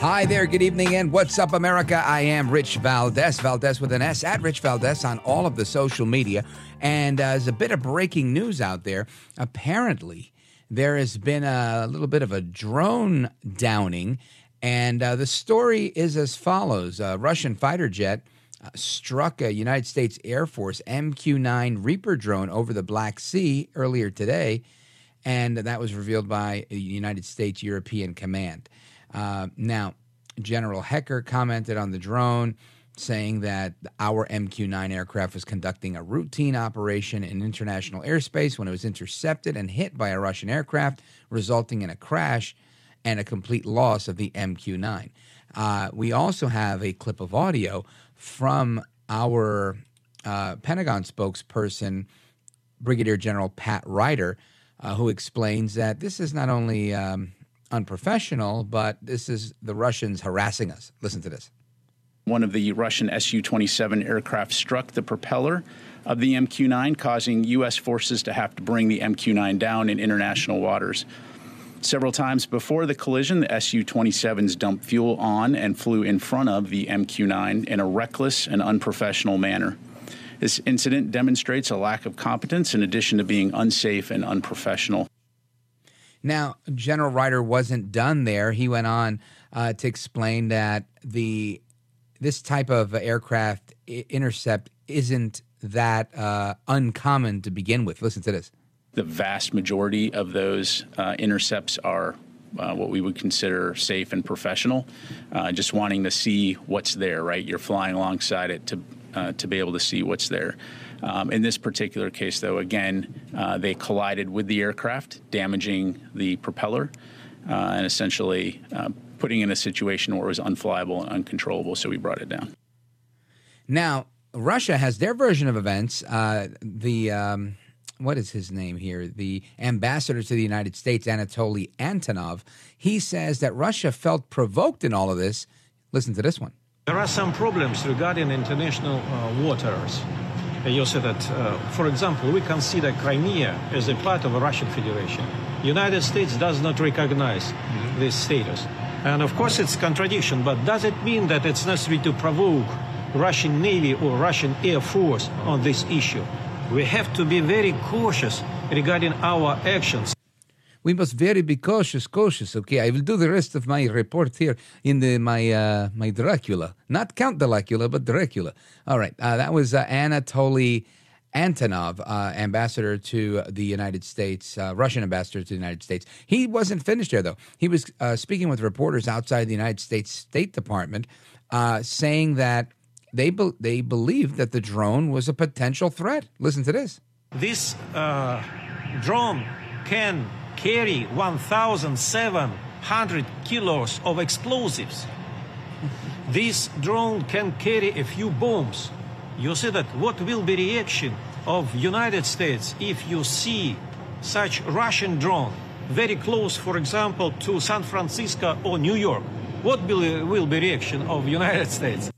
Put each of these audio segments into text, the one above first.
Hi there, good evening, and what's up, America? I am Rich Valdez, Valdez with an S, at Rich Valdez on all of the social media. And uh, there's a bit of breaking news out there. Apparently, there has been a little bit of a drone downing, and uh, the story is as follows A Russian fighter jet uh, struck a United States Air Force MQ 9 Reaper drone over the Black Sea earlier today, and that was revealed by the United States European Command. Uh, now, General Hecker commented on the drone, saying that our MQ 9 aircraft was conducting a routine operation in international airspace when it was intercepted and hit by a Russian aircraft, resulting in a crash and a complete loss of the MQ 9. Uh, we also have a clip of audio from our uh, Pentagon spokesperson, Brigadier General Pat Ryder, uh, who explains that this is not only um, unprofessional, but this is the Russians harassing us. Listen to this. One of the Russian Su 27 aircraft struck the propeller of the MQ 9, causing U.S. forces to have to bring the MQ 9 down in international waters. Several times before the collision, the Su 27s dumped fuel on and flew in front of the MQ 9 in a reckless and unprofessional manner. This incident demonstrates a lack of competence in addition to being unsafe and unprofessional. Now, General Ryder wasn't done there. He went on uh, to explain that the this type of aircraft intercept isn't that uh, uncommon to begin with. Listen to this. The vast majority of those uh, intercepts are uh, what we would consider safe and professional. Uh, just wanting to see what's there, right? You're flying alongside it to uh, to be able to see what's there. Um, in this particular case, though, again, uh, they collided with the aircraft, damaging the propeller uh, and essentially uh, putting in a situation where it was unflyable and uncontrollable. So we brought it down. Now, Russia has their version of events. Uh, the um, what is his name here? The ambassador to the United States, Anatoly Antonov. He says that Russia felt provoked in all of this. Listen to this one. There are some problems regarding international uh, waters you said that, uh, for example, we consider Crimea as a part of the Russian Federation. United States does not recognize mm-hmm. this status. And of course, it's contradiction, but does it mean that it's necessary to provoke Russian Navy or Russian Air Force on this issue? We have to be very cautious regarding our actions we must very be cautious, cautious. Okay, I will do the rest of my report here in the my uh, my Dracula, not Count Dracula, but Dracula. All right, uh, that was uh, Anatoly Antonov, uh, ambassador to the United States, uh, Russian ambassador to the United States. He wasn't finished there though. He was uh, speaking with reporters outside the United States State Department, saying that they be- they believed that the drone was a potential threat. Listen to this. This drone can carry 1,700 kilos of explosives. this drone can carry a few bombs. You see that what will be reaction of United States if you see such Russian drone very close, for example, to San Francisco or New York? What will, be reaction of United States?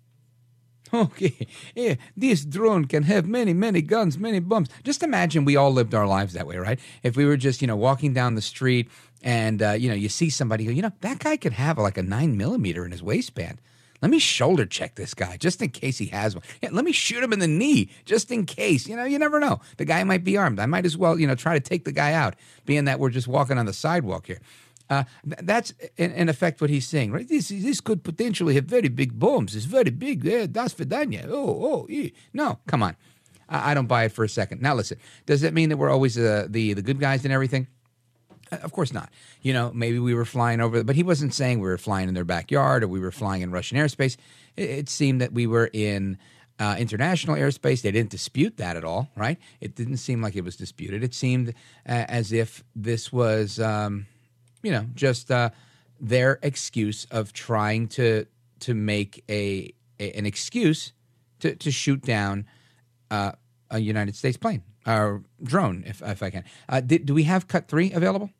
Okay, yeah, this drone can have many, many guns, many bombs. Just imagine we all lived our lives that way, right? If we were just, you know, walking down the street and, uh, you know, you see somebody, you know, that guy could have like a nine millimeter in his waistband. Let me shoulder check this guy just in case he has one. Yeah, let me shoot him in the knee just in case. You know, you never know. The guy might be armed. I might as well, you know, try to take the guy out, being that we're just walking on the sidewalk here. Uh, that's in, in, effect what he's saying, right? This this could potentially have very big bombs. It's very big. Yeah, das vidanya. Oh, oh, yeah. no, come on. I, I, don't buy it for a second. Now listen, does that mean that we're always uh, the the good guys and everything? Uh, of course not. You know, maybe we were flying over, but he wasn't saying we were flying in their backyard or we were flying in Russian airspace. It, it seemed that we were in uh, international airspace. They didn't dispute that at all, right? It didn't seem like it was disputed. It seemed uh, as if this was. Um, you know, just uh, their excuse of trying to to make a, a an excuse to to shoot down uh, a United States plane or drone, if if I can. Uh, did, do we have cut three available?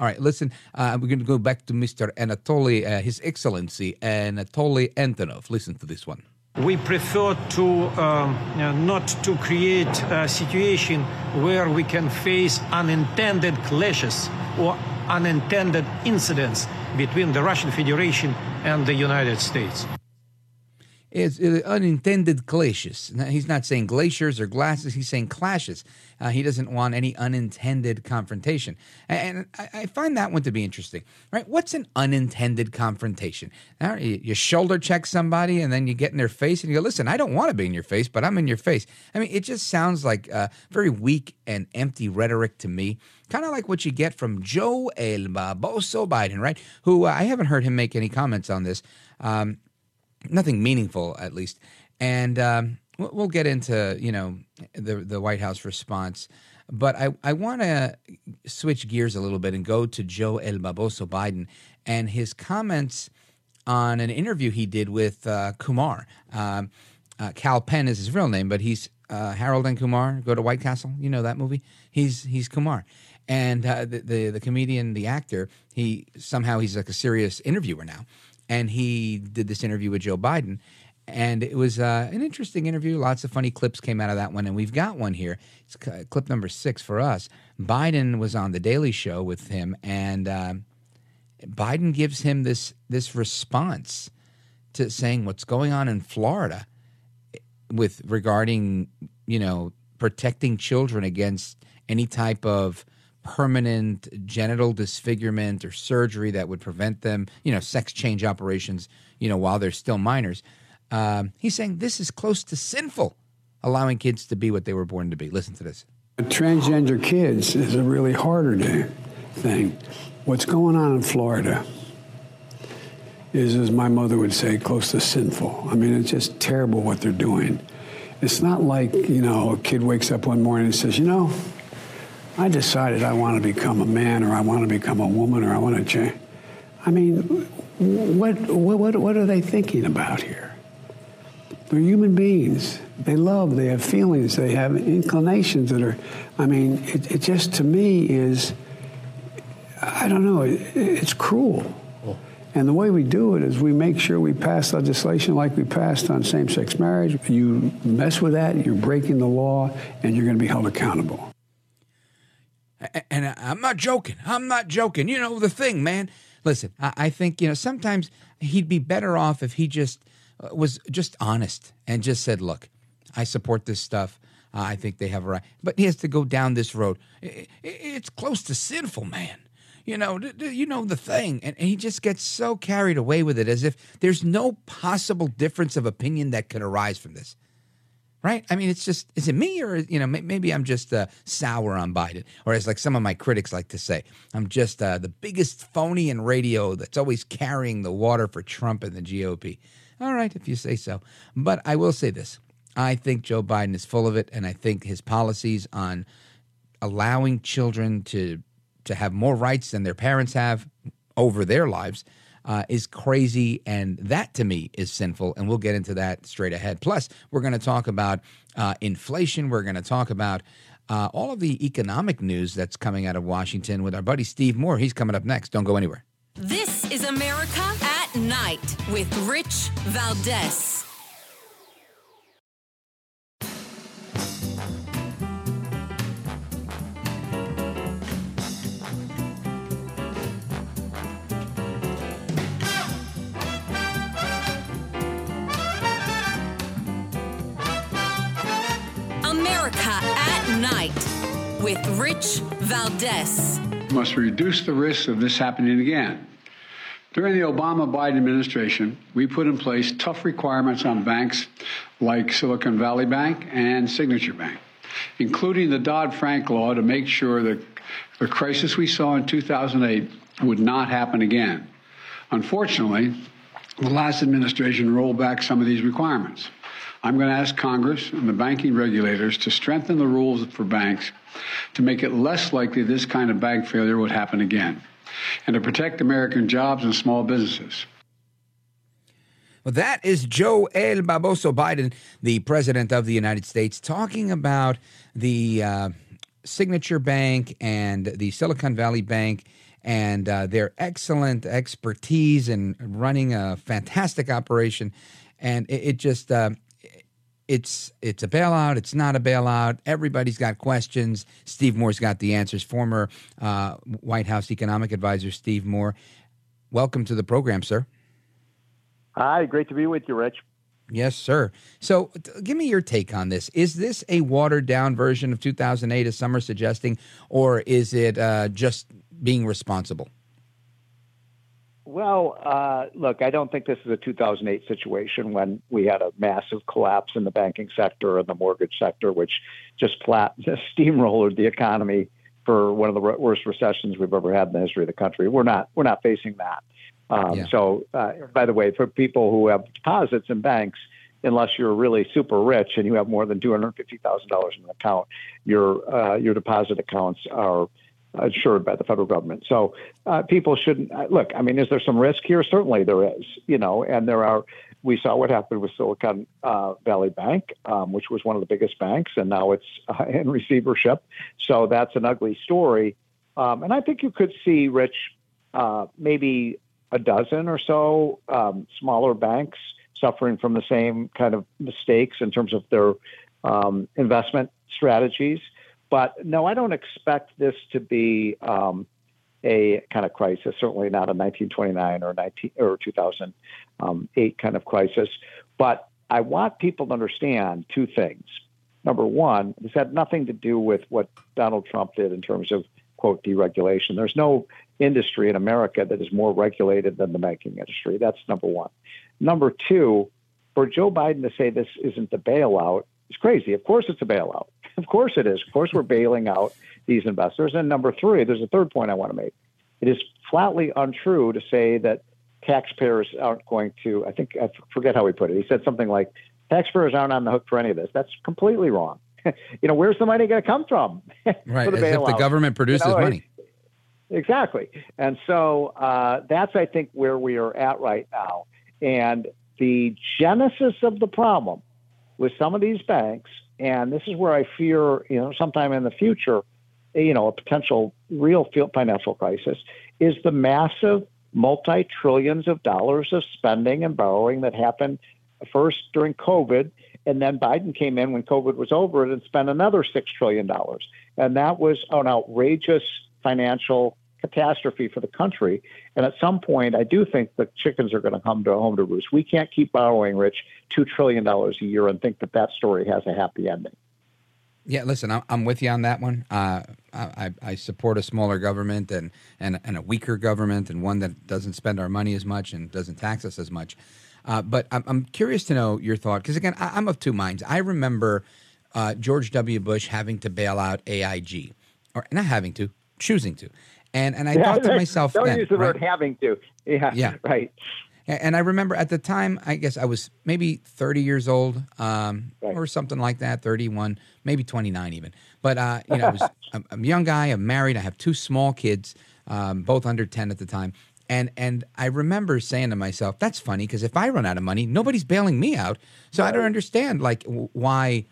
All right, listen, uh, we're going to go back to Mr. Anatoly, uh, His Excellency Anatoly Antonov. Listen to this one. We prefer to um, not to create a situation where we can face unintended clashes or unintended incidents between the Russian Federation and the United States. Uh, unintended clashes. He's not saying glaciers or glasses, he's saying clashes. Uh, he doesn't want any unintended confrontation. And I, find that one to be interesting, right? What's an unintended confrontation? You, you, shoulder check somebody and then you get in their face and you go, listen, I don't want to be in your face, but I'm in your face. I mean, it just sounds like uh, very weak and empty rhetoric to me. Kind of like what you get from Joe El Baboso Biden, right? Who uh, I haven't heard him make any comments on this. Um, nothing meaningful, at least. And um, we'll get into you know the the White House response, but I I want to switch gears a little bit and go to Joe El Baboso Biden and his comments on an interview he did with uh, Kumar. Um, uh, Kal Penn is his real name, but he's uh, Harold and Kumar. Go to White Castle, you know that movie. He's he's Kumar, and uh, the, the the comedian, the actor. He somehow he's like a serious interviewer now, and he did this interview with Joe Biden. And it was uh, an interesting interview. Lots of funny clips came out of that one, and we've got one here. It's clip number six for us. Biden was on the Daily Show with him, and uh, Biden gives him this this response to saying what's going on in Florida with regarding you know protecting children against any type of permanent genital disfigurement or surgery that would prevent them, you know, sex change operations, you know, while they're still minors. Um, he's saying this is close to sinful, allowing kids to be what they were born to be. Listen to this. Transgender kids is a really harder thing. What's going on in Florida is, as my mother would say, close to sinful. I mean, it's just terrible what they're doing. It's not like, you know, a kid wakes up one morning and says, you know, I decided I want to become a man or I want to become a woman or I want to change. I mean, what, what, what are they thinking about here? They're human beings. They love, they have feelings, they have inclinations that are, I mean, it, it just to me is, I don't know, it, it's cruel. And the way we do it is we make sure we pass legislation like we passed on same sex marriage. You mess with that, you're breaking the law, and you're going to be held accountable. And I'm not joking. I'm not joking. You know the thing, man. Listen, I think you know sometimes he'd be better off if he just uh, was just honest and just said, "Look, I support this stuff. I think they have a right." But he has to go down this road. It's close to sinful, man. You know, you know the thing, and he just gets so carried away with it as if there's no possible difference of opinion that could arise from this right? I mean, it's just, is it me or, you know, maybe I'm just uh, sour on Biden, or as like some of my critics like to say, I'm just uh, the biggest phony in radio that's always carrying the water for Trump and the GOP. All right, if you say so. But I will say this I think Joe Biden is full of it, and I think his policies on allowing children to to have more rights than their parents have over their lives uh, is crazy, and that to me is sinful. And we'll get into that straight ahead. Plus, we're going to talk about uh, inflation. We're going to talk about uh, all of the economic news that's coming out of Washington with our buddy Steve Moore. He's coming up next. Don't go anywhere. This is America at Night with Rich Valdez. At Night with Rich Valdez. We must reduce the risk of this happening again. During the Obama Biden administration, we put in place tough requirements on banks like Silicon Valley Bank and Signature Bank, including the Dodd Frank law to make sure that the crisis we saw in 2008 would not happen again. Unfortunately, the last administration rolled back some of these requirements. I'm going to ask Congress and the banking regulators to strengthen the rules for banks to make it less likely this kind of bank failure would happen again and to protect American jobs and small businesses. Well, that is Joe El Baboso Biden, the president of the United States, talking about the uh, Signature Bank and the Silicon Valley Bank and uh, their excellent expertise in running a fantastic operation. And it, it just. Uh, it's it's a bailout. It's not a bailout. Everybody's got questions. Steve Moore's got the answers. Former uh, White House economic advisor Steve Moore, welcome to the program, sir. Hi, great to be with you, Rich. Yes, sir. So, t- give me your take on this. Is this a watered down version of 2008, as some are suggesting, or is it uh, just being responsible? Well, uh, look, I don't think this is a 2008 situation when we had a massive collapse in the banking sector and the mortgage sector, which just flat steamrolled the economy for one of the worst recessions we've ever had in the history of the country. We're not we're not facing that. Um, yeah. So, uh, by the way, for people who have deposits in banks, unless you're really super rich and you have more than two hundred fifty thousand dollars in an account, your uh, your deposit accounts are insured by the federal government. So uh, people shouldn't uh, look. I mean, is there some risk here? Certainly there is. You know, and there are. We saw what happened with Silicon uh, Valley Bank, um, which was one of the biggest banks, and now it's uh, in receivership. So that's an ugly story. Um, and I think you could see, Rich, uh, maybe a dozen or so um, smaller banks suffering from the same kind of mistakes in terms of their um, investment strategies. But no, I don't expect this to be um, a kind of crisis. Certainly not a 1929 or 19 or 2008 kind of crisis. But I want people to understand two things. Number one, this had nothing to do with what Donald Trump did in terms of quote deregulation. There's no industry in America that is more regulated than the banking industry. That's number one. Number two, for Joe Biden to say this isn't a bailout is crazy. Of course, it's a bailout. Of course it is. Of course we're bailing out these investors. And number three, there's a third point I want to make. It is flatly untrue to say that taxpayers aren't going to, I think, I forget how he put it. He said something like, taxpayers aren't on the hook for any of this. That's completely wrong. you know, where's the money going to come from? right, as if the government produces you know, money. Exactly. And so uh, that's, I think, where we are at right now. And the genesis of the problem with some of these banks and this is where I fear, you know, sometime in the future, you know, a potential real financial crisis is the massive multi trillions of dollars of spending and borrowing that happened first during COVID. And then Biden came in when COVID was over and spent another $6 trillion. And that was an outrageous financial catastrophe for the country. And at some point, I do think the chickens are going to come to home to roost. We can't keep borrowing, Rich, two trillion dollars a year and think that that story has a happy ending. Yeah, listen, I'm with you on that one. Uh, I, I, support a smaller government and, and, and a weaker government and one that doesn't spend our money as much and doesn't tax us as much. Uh, but I'm, I'm, curious to know your thought because, again, I, am of two minds. I remember uh, George W. Bush having to bail out AIG, or not having to, choosing to. And and I yeah, thought to myself, don't then, use the right? word having to. Yeah, yeah, right. And I remember at the time, I guess I was maybe 30 years old, um, right. or something like that, 31, maybe 29 even. But uh, you know, I was I'm, I'm, a young guy. I'm married. I have two small kids, um, both under 10 at the time. And and I remember saying to myself, "That's funny because if I run out of money, nobody's bailing me out. So right. I don't understand like w- why."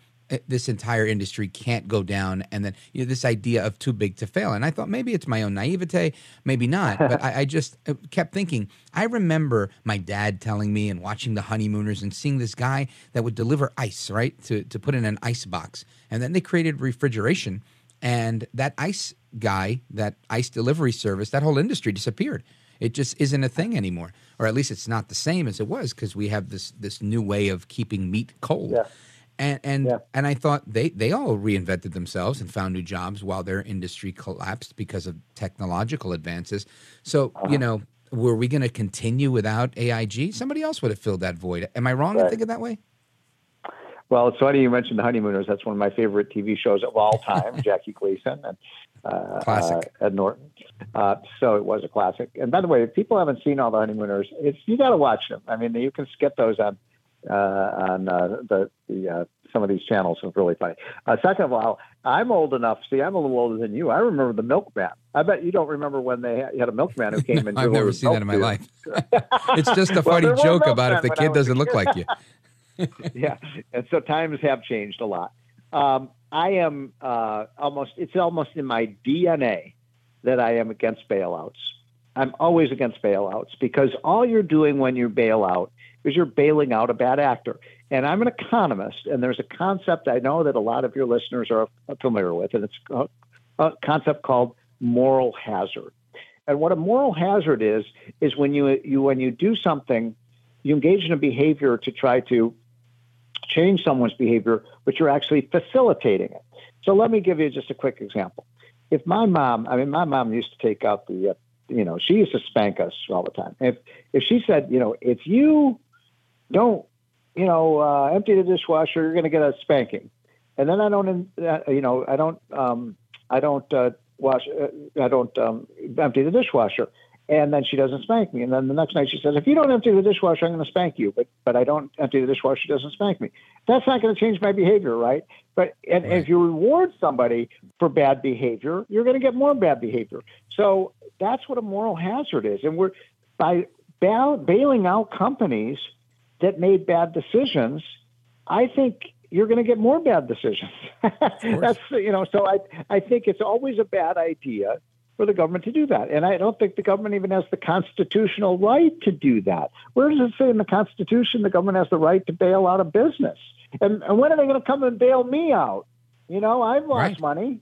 This entire industry can't go down and then you know, this idea of too big to fail. And i thought maybe it's my own naivete maybe not but I, I, just uh, kept thinking. I remember my dad telling me and watching the honeymooners and seeing this guy that would deliver ice right to, to put in an ice box. And then they created refrigeration and that ice guy that ice delivery service that whole industry disappeared. It just isn't a thing anymore or at least it's not the same as it was because we have this this new way of keeping meat cold. Yeah And and Yeah. and I thought they they all reinvented themselves and found new jobs while their industry collapsed because of technological advances. So Uh-huh. you know, were we going to continue without AIG? Somebody else would have filled that void. Am I wrong in Right. thinking that way? Well, it's funny you mentioned the Honeymooners. That's one of my favorite TV shows of all time. Jackie Gleason and uh, Classic. uh, Ed Norton. Uh, so it was a classic. And by the way, if people haven't seen all the Honeymooners, it's you got to watch them. I mean, you can skip those on on uh, the the uh, some of these channels. It's really funny. Uh, second of all, I'm old enough. See, I'm a little older than you. I remember the milkman. I bet you don't remember when they had, you had a milkman who came and I've never seen that in my life. it's just a funny were joke about if the kid doesn't look like you. yeah, and so times have changed a lot. Um, I am uh, almost, it's almost in my DNA that I am against bailouts. I'm always against bailouts because all you're doing when you bail out is you're bailing out a bad actor. And I'm an economist, and there's a concept I know that a lot of your listeners are familiar with, and it's a, a concept called moral hazard. And what a moral hazard is is when you, you when you do something, you engage in a behavior to try to change someone's behavior, but you're actually facilitating it. So let me give you just a quick example. If my mom, I mean, my mom used to take out the, uh, you know, she used to spank us all the time. If if she said, you know, if you don't, you know, uh, empty the dishwasher, you're going to get a spanking. And then I don't, uh, you know, I don't, um, I don't uh, wash, uh, I don't um, empty the dishwasher. And then she doesn't spank me. And then the next night she says, if you don't empty the dishwasher, I'm going to spank you. But but I don't empty the dishwasher, she doesn't spank me. That's not going to change my behavior, right? But and Right. if you reward somebody for bad behavior, you're going to get more bad behavior. So that's what a moral hazard is. And we're by bail, bailing out companies that made bad decisions, I think you're going to get more bad decisions. That's you know, so I I think it's always a bad idea for the government to do that, and I don't think the government even has the constitutional right to do that. Where does it say in the Constitution the government has the right to bail out a business? And, and when are they going to come and bail me out? You know, I've lost Right. money.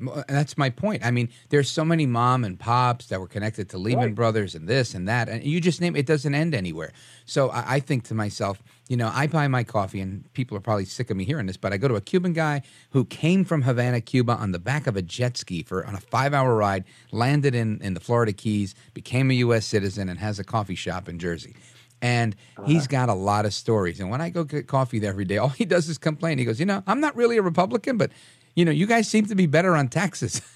Well, uh, That's my point. I mean, there's so many mom and pops that were connected to Lehman Right. Brothers and this and that, and you just name it doesn't end anywhere. So I, I think to myself, you know, I buy my coffee, and people are probably sick of me hearing this, but I go to a Cuban guy who came from Havana, Cuba, on the back of a jet ski for on a five-hour ride, landed in in the Florida Keys, became a U.S. citizen, and has a coffee shop in Jersey. And he's uh-huh. got a lot of stories. And when I go get coffee there every day, all he does is complain. He goes, You know, I'm not really a Republican, but, you know, you guys seem to be better on taxes.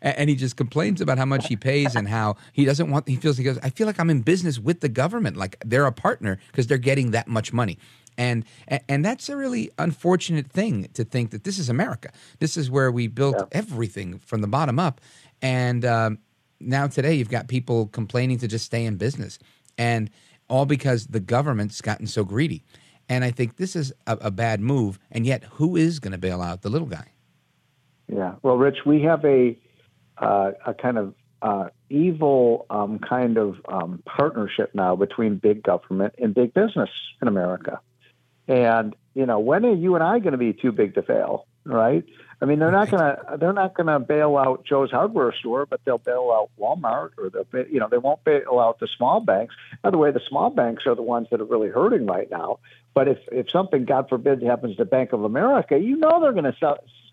And he just complains about how much he pays and how he doesn't want, he feels, he goes, I feel like I'm in business with the government. Like they're a partner because they're getting that much money. And, and that's a really unfortunate thing to think that this is America. This is where we built everything from the bottom up. And um, now today you've got people complaining to just stay in business. And all because the government's gotten so greedy. And I think this is a, a bad move. And yet, who is going to bail out the little guy? Yeah. Well, Rich, we have a uh, a kind of uh, evil um, kind of um, partnership now between big government and big business in America. And you know, when are you and I going to be too big to fail? Right? I mean, they're not going to they're not going to bail out Joe's hardware store, but they'll bail out Walmart, or they'll you know they won't bail out the small banks. By the way, the small banks are the ones that are really hurting right now. But if if something, God forbid, happens to Bank of America, you know they're going to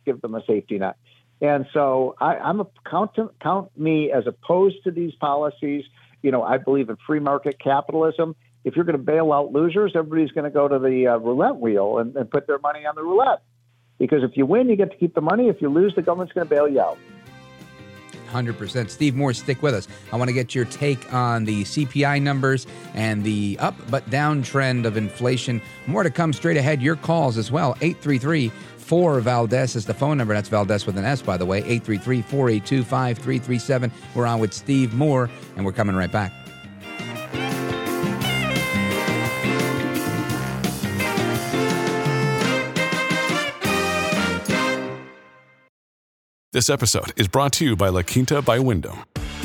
give them a safety net. And so I, I'm a count count me as opposed to these policies. You know, I believe in free market capitalism. If you're going to bail out losers, everybody's going to go to the uh, roulette wheel and, and put their money on the roulette. Because if you win, you get to keep the money. If you lose, the government's going to bail you out. 100%. Steve Moore, stick with us. I want to get your take on the CPI numbers and the up but down trend of inflation. More to come straight ahead. Your calls as well. 833 4 Valdez is the phone number. That's Valdez with an S, by the way. 833 482 5337. We're on with Steve Moore, and we're coming right back. This episode is brought to you by La Quinta by Wyndham.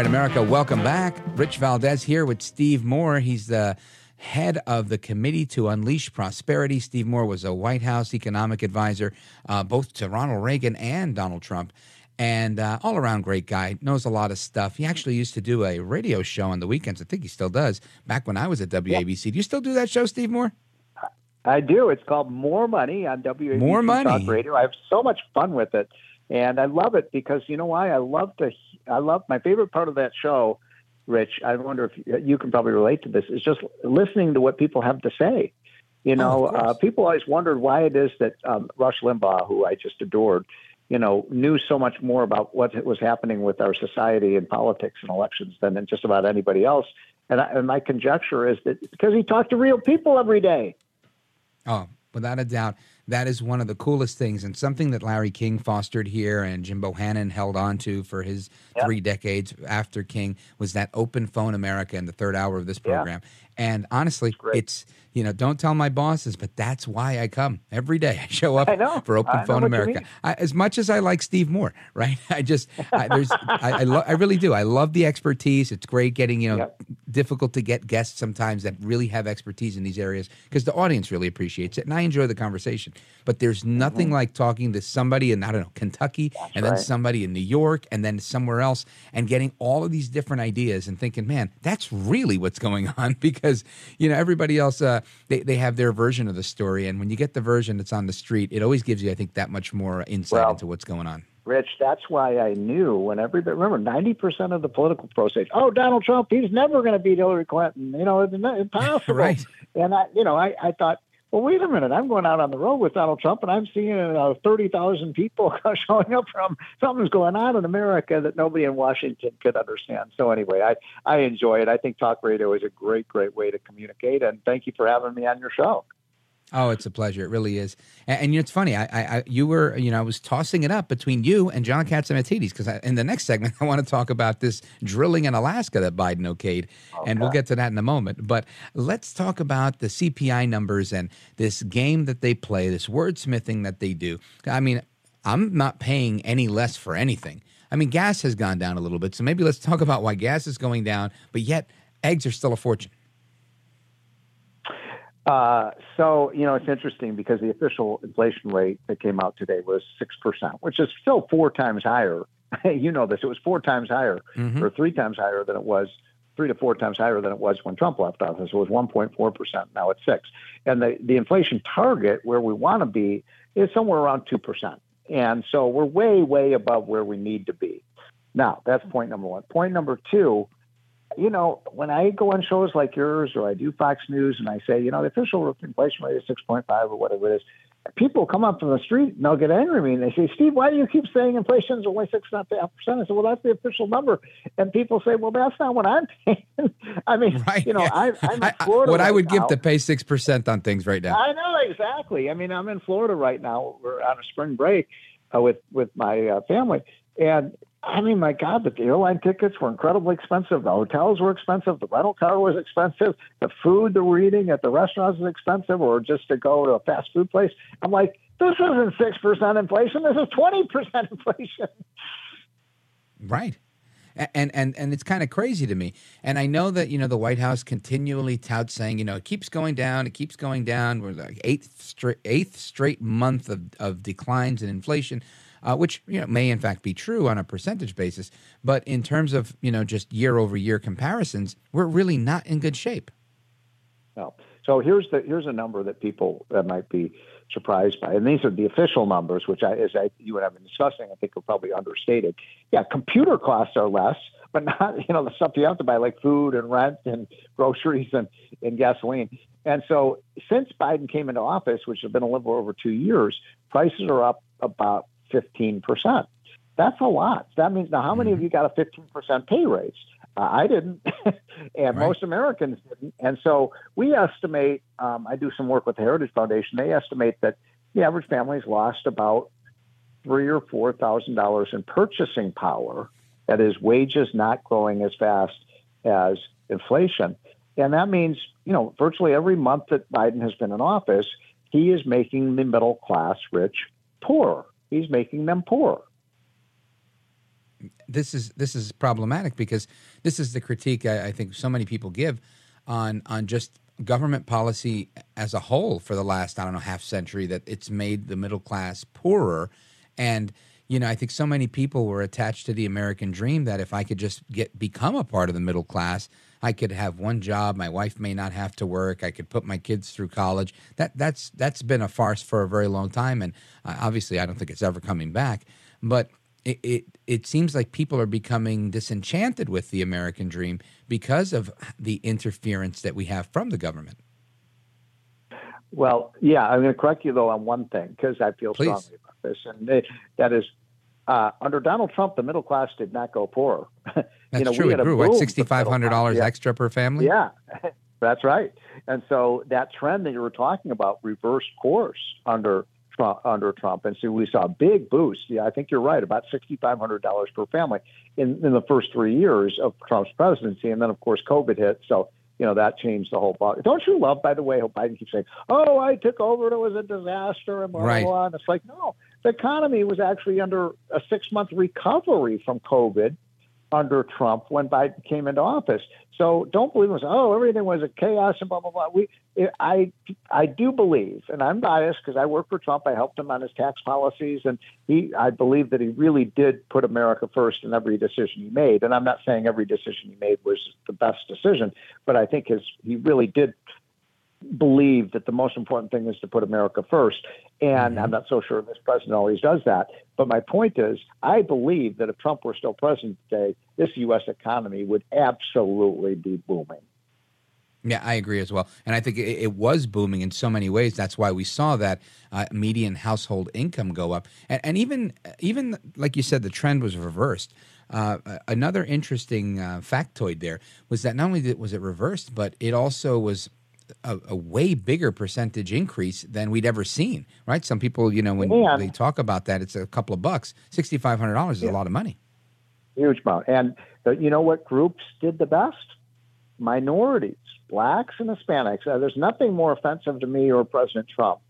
right, America, welcome back. Rich Valdez here with Steve Moore. He's the head of the Committee to Unleash Prosperity. Steve Moore was a White House economic advisor, uh, both to Ronald Reagan and Donald Trump. And uh, all around great guy, knows a lot of stuff. He actually used to do a radio show on the weekends. I think he still does. Back when I was at WABC, do you still do that show, Steve Moore? I do. It's called More Money on WABC More Money. Talk Radio. I have so much fun with it, and I love it because you know why? I love to. I love my favorite part of that show, Rich. I wonder if you can probably relate to this. Is just listening to what people have to say. You know, of course. uh, people always wondered why it is that um, Rush Limbaugh, who I just adored, you know, knew so much more about what was happening with our society and politics and elections than than just about anybody else. And, I, and my conjecture is that because he talked to real people every day. Oh, without a doubt, that is one of the coolest things, and something that Larry King fostered here and Jim Bohannon held on to for his three decades after King was that open phone America in the third hour of this Yeah. program. And honestly, it's you know, don't tell my bosses, but that's why I come every day. I show up I know. for Open I Phone America. I, as much as I like Steve Moore, right? I just, I, there's, I, I, lo- I really do. I love the expertise. It's great getting, you know, Yep. difficult to get guests sometimes that really have expertise in these areas because the audience really appreciates it, and I enjoy the conversation. But there's nothing like talking to somebody in I don't know Kentucky, and then right. somebody in New York, and then somewhere else, and getting all of these different ideas and thinking, man, that's really what's going on because you know everybody else uh, they they have their version of the story, and when you get the version that's on the street, it always gives you, I think, that much more insight Well, into what's going on. Rich, that's why I knew when everybody remember ninety percent of the political pro say, "Oh, Donald Trump, he's never going to beat Hillary Clinton." You know, it's impossible. Right. And I, you know, I, I thought, well, wait a minute, I'm going out on the road with Donald Trump, and I'm seeing uh, thirty thousand people showing up from something's going on in America that nobody in Washington could understand. So anyway, I I enjoy it. I think talk radio is a great, great way to communicate, and thank you for having me on your show. Oh, it's a pleasure. It really is. And, and you know, it's funny. I, I, I, you were, you know, I was tossing it up between you and John Catsimatidis because in the next segment I want to talk about this drilling in Alaska that Biden okayed, and we'll get to that in a moment. But let's talk about the CPI numbers and this game that they play, this wordsmithing that they do. I mean, I'm not paying any less for anything. I mean, gas has gone down a little bit, so maybe let's talk about why gas is going down, but yet eggs are still a fortune. Uh, so you know it's interesting because the official inflation rate that came out today was six percent, which is still four times higher. you know this; it was four times higher, or three times higher than it was, three to four times higher than it was when Trump left office. It was one point four percent. Now it's six, and the the inflation target where we want to be is somewhere around two percent. And so we're way, way above where we need to be. Now that's point number one. Point number two you know, when I go on shows like yours or I do Fox News and I say, you know, the official inflation rate is 6.5 or whatever it is, people come up from the street and they'll get angry at me and they say, Steve, why do you keep saying inflation is only 6.5%? I said, well, that's the official number. And people say, well, that's not what I'm paying. I mean, Right. you know, I, I'm in I- I- Florida. what I right would give to pay 6% on things right now. I know exactly. I mean, I'm in Florida right now. We're on a spring break uh, with with my uh, family, and I mean, my God, but the airline tickets were incredibly expensive. The hotels were expensive. The rental car was expensive. The food that we're eating at the restaurants is expensive, or just to go to a fast food place. I'm like, this isn't six percent inflation. This is twenty percent inflation. Right. And and and it's kind of crazy to me. And I know that you know the White House continually touts saying you know it keeps going down, it keeps going down. We're like eighth straight eighth straight month of, of declines in inflation. Uh, which you know may in fact be true on a percentage basis. But in terms of you know just year over year comparisons, we're really not in good shape. No. So here's the here's a number that people that might be surprised by, and these are the official numbers, which I, as I, you and I have been discussing, I think are probably understated. Yeah, computer costs are less, but not you know the stuff you have to buy like food and rent and groceries and, and gasoline. And so since Biden came into office, which has been a little over two years, prices are up about 15%. That's a lot. That means now how many of mm-hmm. you got a 15% pay raise? Uh, I didn't, and right. most Americans didn't. And so we estimate, um, I do some work with the Heritage Foundation, they estimate that the average family's lost about three or four thousand dollars in purchasing power. That is wages not growing as fast as inflation. And that means, you know, virtually every month that Biden has been in office, he is making the middle class rich poorer. He's making them poor. This is this is problematic because this is the critique I, I think so many people give on on just government policy as a whole for the last I don't know half century that it's made the middle class poorer and you know, I think so many people were attached to the American dream that if I could just get become a part of the middle class, I could have one job. My wife may not have to work. I could put my kids through college. That that's that's been a farce for a very long time, and uh, obviously, I don't think it's ever coming back. But it, it it seems like people are becoming disenchanted with the American dream because of the interference that we have from the government. Well, yeah, I'm going to correct you though on one thing because I feel Please. strongly about this, and they, that is uh, under Donald Trump, the middle class did not go poorer. That's you know, true. It grew. What, $6,500 yeah. extra per family? Yeah, that's right. And so that trend that you were talking about reversed course under Trump, under Trump. And so we saw a big boost. Yeah, I think you're right, about $6,500 per family in, in the first three years of Trump's presidency. And then, of course, COVID hit. So you know that changed the whole ball. Don't you love, by the way, how Biden keeps saying, "Oh, I took over; and it was a disaster," and blah right. blah. blah. And it's like, no, the economy was actually under a six month recovery from COVID under Trump when Biden came into office. So don't believe us. Oh, everything was a chaos and blah blah blah. We, I, I do believe, and I'm biased because I work for Trump. I helped him on his tax policies, and he, I believe that he really did put America first in every decision he made. And I'm not saying every decision he made was the best decision, but I think his he really did believe that the most important thing is to put America first. And mm-hmm. I'm not so sure this president always does that. But my point is, I believe that if Trump were still president today, this U.S. economy would absolutely be booming. Yeah, I agree as well. And I think it, it, was booming in so many ways. That's why we saw that uh, median household income go up. And, and, even, even like you said, the trend was reversed. Uh, another interesting uh, factoid there was that not only did, was it reversed, but it also was a, a, way bigger percentage increase than we'd ever seen, right? Some people, you know, when and, they talk about that, it's a couple of bucks. Sixty five hundred dollars is yeah. a lot of money. Huge amount. And the, you know what groups did the best? Minorities, blacks, and Hispanics. Uh, there's nothing more offensive to me or President Trump,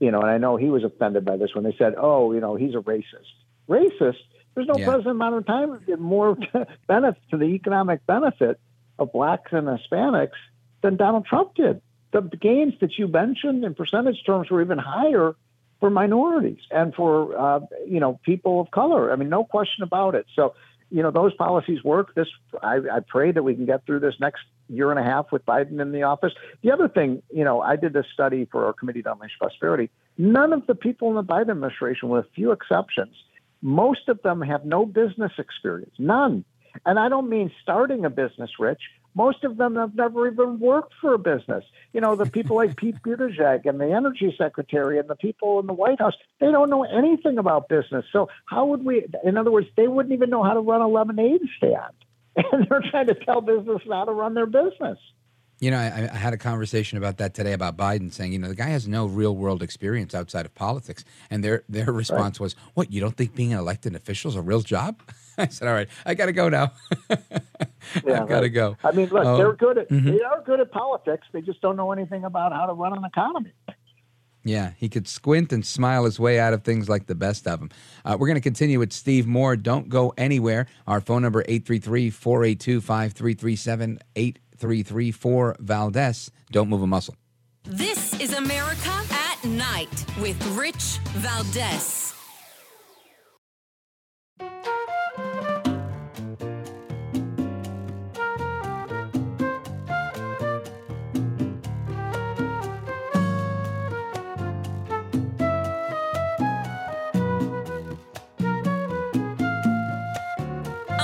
you know. And I know he was offended by this when they said, "Oh, you know, he's a racist." Racist. There's no yeah. president in modern time did more benefit to the economic benefit of blacks and Hispanics than Donald Trump did the gains that you mentioned in percentage terms were even higher for minorities and for uh, you know people of color. I mean, no question about it. So, you know, those policies work. This I, I pray that we can get through this next year and a half with Biden in the office. The other thing, you know, I did this study for our Committee to Unleash Prosperity. None of the people in the Biden administration, with a few exceptions, most of them have no business experience. None. And I don't mean starting a business, Rich. Most of them have never even worked for a business. You know, the people like Pete Buttigieg and the energy secretary and the people in the White House, they don't know anything about business. So how would we, in other words, they wouldn't even know how to run a lemonade stand. And they're trying to tell business how to run their business. You know, I, I, had a conversation about that today about Biden saying, you know, the guy has no real world experience outside of politics, and their their response right. was, "What? You don't think being an elected official is a real job?" I said, "All right, I got to go now. yeah, I got to go." I mean, look, um, they're good at mm-hmm. they are good at politics. They just don't know anything about how to run an economy. Yeah, he could squint and smile his way out of things like the best of them. Uh, we're going to continue with Steve Moore. Don't go anywhere. Our phone number 833-482-5337 8334 Valdez. Don't move a muscle. This is America at Night with Rich Valdez.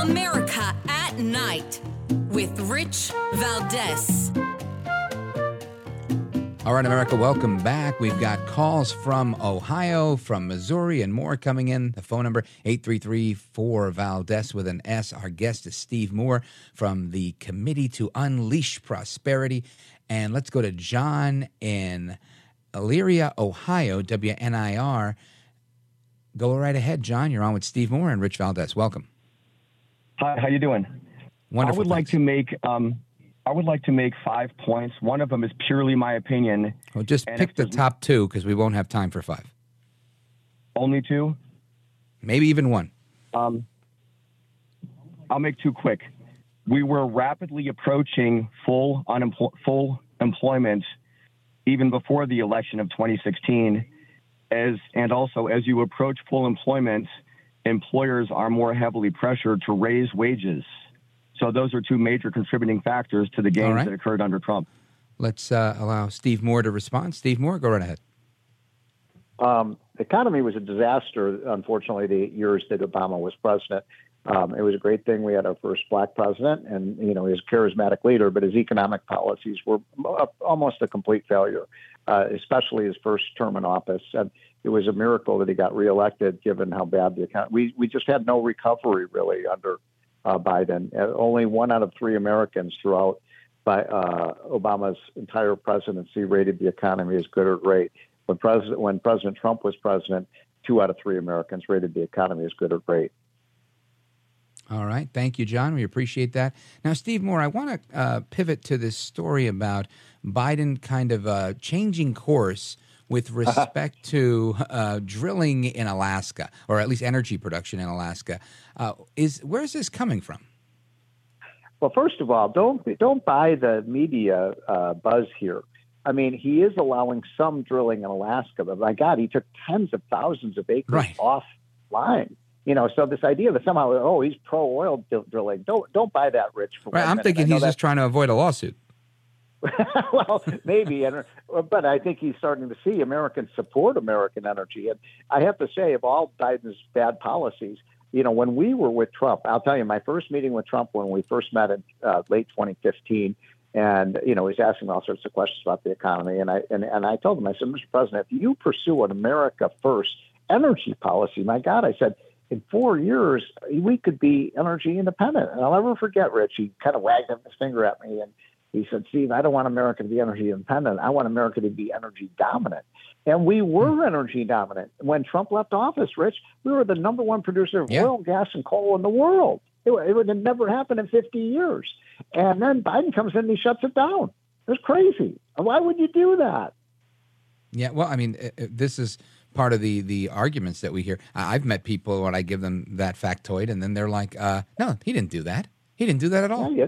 America at Night with Rich Valdez. All right, America, welcome back. We've got calls from Ohio, from Missouri, and more coming in. The phone number 833 Valdez with an S. Our guest is Steve Moore from the Committee to Unleash Prosperity. And let's go to John in Elyria, Ohio, WNIR. Go right ahead, John. You're on with Steve Moore and Rich Valdez. Welcome. Hi, how you doing? Wonderful. I would like to make um, I would like to make five points. One of them is purely my opinion. Well, just And pick the top two because we won't have time for five. Only two. Maybe even one. Um, I'll make two quick. We were rapidly approaching full unempl- full employment even before the election of 2016. As and also as you approach full employment, employers are more heavily pressured to raise wages. So those are two major contributing factors to the gains right. that occurred under Trump. Let's uh, allow Steve Moore to respond. Steve Moore, go right ahead. Um, the economy was a disaster, unfortunately, the eight years that Obama was president. Um, it was a great thing we had our first black president, and you know, he was a charismatic leader, but his economic policies were uh, almost a complete failure, uh, especially his first term in office. And it was a miracle that he got reelected, given how bad the economy. We we just had no recovery really under uh, Biden. Only one out of three Americans throughout by uh, Obama's entire presidency rated the economy as good or great. When President when President Trump was president, two out of three Americans rated the economy as good or great. All right. Thank you, John. We appreciate that. Now, Steve Moore, I want to uh, pivot to this story about Biden kind of uh, changing course with respect to uh, drilling in Alaska, or at least energy production in Alaska. Uh, is where's this coming from? Well, first of all, don't don't buy the media uh, buzz here. I mean, he is allowing some drilling in Alaska, but my God, he took tens of thousands of acres Right. offline. You know, so this idea that somehow, oh, he's pro oil drilling, don't don't buy that, Rich. For Right. I'm minute. thinking he's just trying to avoid a lawsuit. well, maybe, and but I think he's starting to see Americans support American energy. And I have to say, of all Biden's bad policies, you know, when we were with Trump, I'll tell you, my first meeting with Trump when we first met in uh, late 2015, and you know, he's asking all sorts of questions about the economy, and I and, and I told him, I said, Mr. President, if you pursue an America first energy policy, my God, I said. In four years, we could be energy independent. And I'll never forget, Rich. He kind of wagged his finger at me and he said, Steve, I don't want America to be energy independent. I want America to be energy dominant. And we were energy dominant. When Trump left office, Rich, we were the number one producer of Yeah. oil, gas, and coal in the world. It, would- it would have never happened in 50 years. And then Biden comes in and he shuts it down. It's crazy. Why would you do that? Yeah, well, I mean, this is part of the the arguments that we hear. I've met people when I give them that factoid, and then they're like, uh, "No, he didn't do that. He didn't do that at all." Yeah,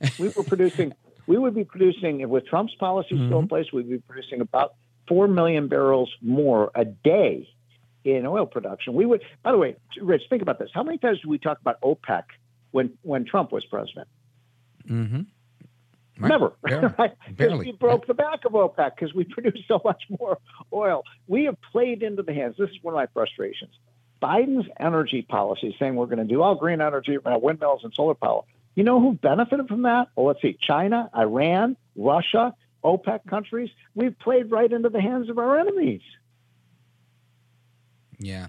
yeah. we were producing, we would be producing, with Trump's policy still in place, we'd be producing about 4 million barrels more a day in oil production. We would, by the way, Rich, think about this. How many times did we talk about OPEC when, when Trump was president? Mm-hmm. Never. Barely. right? Barely. we broke the back of OPEC because we produced so much more oil. We have played into the hands. This is one of my frustrations. Biden's energy policy saying we're going to do all green energy, windmills and solar power. You know who benefited from that? Well, let's see China, Iran, Russia, OPEC countries. We've played right into the hands of our enemies. Yeah.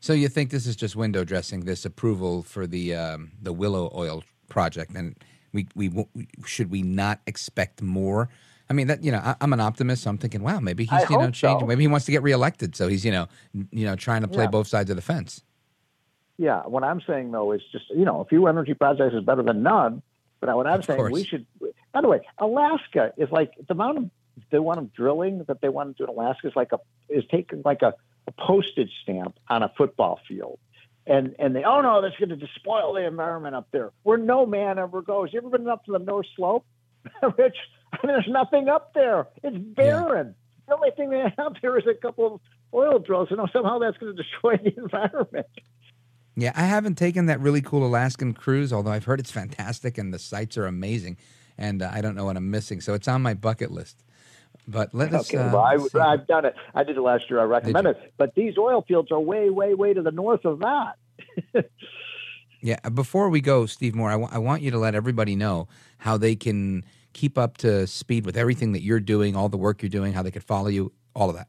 So you think this is just window dressing? This approval for the um, the Willow Oil project, and we we wo- should we not expect more? I mean, that you know, I, I'm an optimist, so I'm thinking, wow, maybe he's I you know changing. so. Maybe he wants to get reelected, so he's you know you know trying to play Yeah. both sides of the fence. Yeah, what I'm saying though is just you know a few energy projects is better than none. But what I'm Of saying course. we should. By the way, Alaska is like the amount of the amount of drilling that they want to do in Alaska is like a is taking like a, a postage stamp on a football field. And and they oh no that's going to despoil the environment up there where no man ever goes. You ever been up to the North Slope, Rich? I mean, there's nothing up there. It's barren. The only thing they have there is a couple of oil drills. You know somehow that's going to destroy the environment. Yeah, I haven't taken that really cool Alaskan cruise, although I've heard it's fantastic and the sights are amazing, and uh, I don't know what I'm missing, so it's on my bucket list. But let us. Okay, uh, well, I. I've done it. I did it last year. I recommend it. But these oil fields are way, way, way to the north of that. Yeah. Before we go, Steve Moore, I wa- I want you to let everybody know how they can keep up to speed with everything that you're doing, all the work you're doing, how they could follow you, all of that.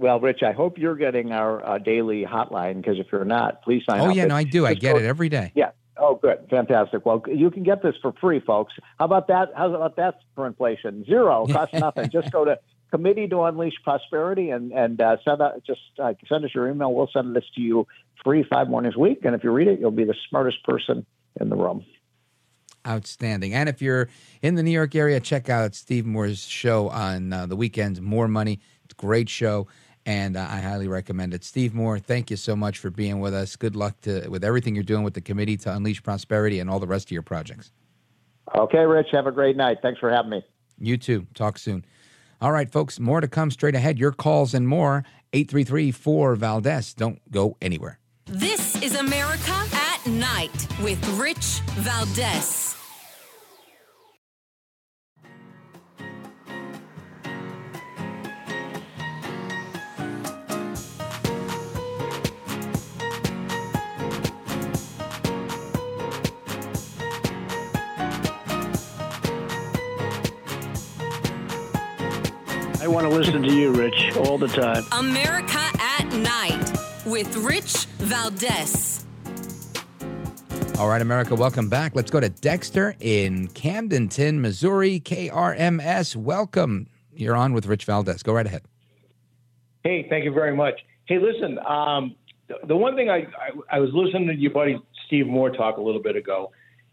Well, Rich, I hope you're getting our uh, daily hotline because if you're not, please sign oh, up. Oh, yeah, no, I do. I get go- it every day. Yeah. Oh, good, fantastic. Well, you can get this for free, folks. How about that? How about that for inflation? Zero, costs nothing. Just go to Committee to Unleash Prosperity and and uh, send out, just uh, send us your email. We'll send this to you free five mornings a week, and if you read it, you'll be the smartest person in the room. Outstanding. And if you're in the New York area, check out Steve Moore's show on uh, the weekends, More Money. It's a great show, and uh, I highly recommend it. Steve Moore, thank you so much for being with us. Good luck to, with everything you're doing with the Committee to Unleash Prosperity and all the rest of your projects. Okay, Rich, have a great night. Thanks for having me. You too. Talk soon. All right, folks, more to come straight ahead. Your calls and more. 833 4 Valdez. Don't go anywhere. This is America at Night with Rich Valdez. Want to listen to you, Rich, all the time. America at Night with Rich Valdez. All right, America, welcome back. Let's go to Dexter in Camdenton, Missouri, KRMS. Welcome. You're on with Rich Valdez. Go right ahead. Hey, thank you very much. Hey, listen, um, the, the one thing I, I, I was listening to your buddy Steve Moore talk a little bit ago,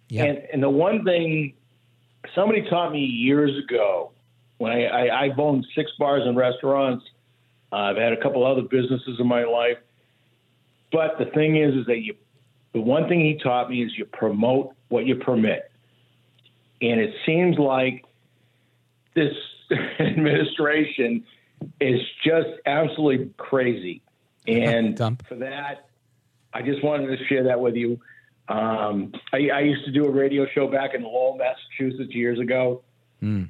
Yeah. and, and the one thing somebody taught me years ago when I, I, I've owned six bars and restaurants, uh, I've had a couple other businesses in my life, but the thing is, is that you, the one thing he taught me is you promote what you permit, and it seems like this administration is just absolutely crazy. And for that, I just wanted to share that with you. Um, I, I used to do a radio show back in Lowell, Massachusetts years ago. Hmm.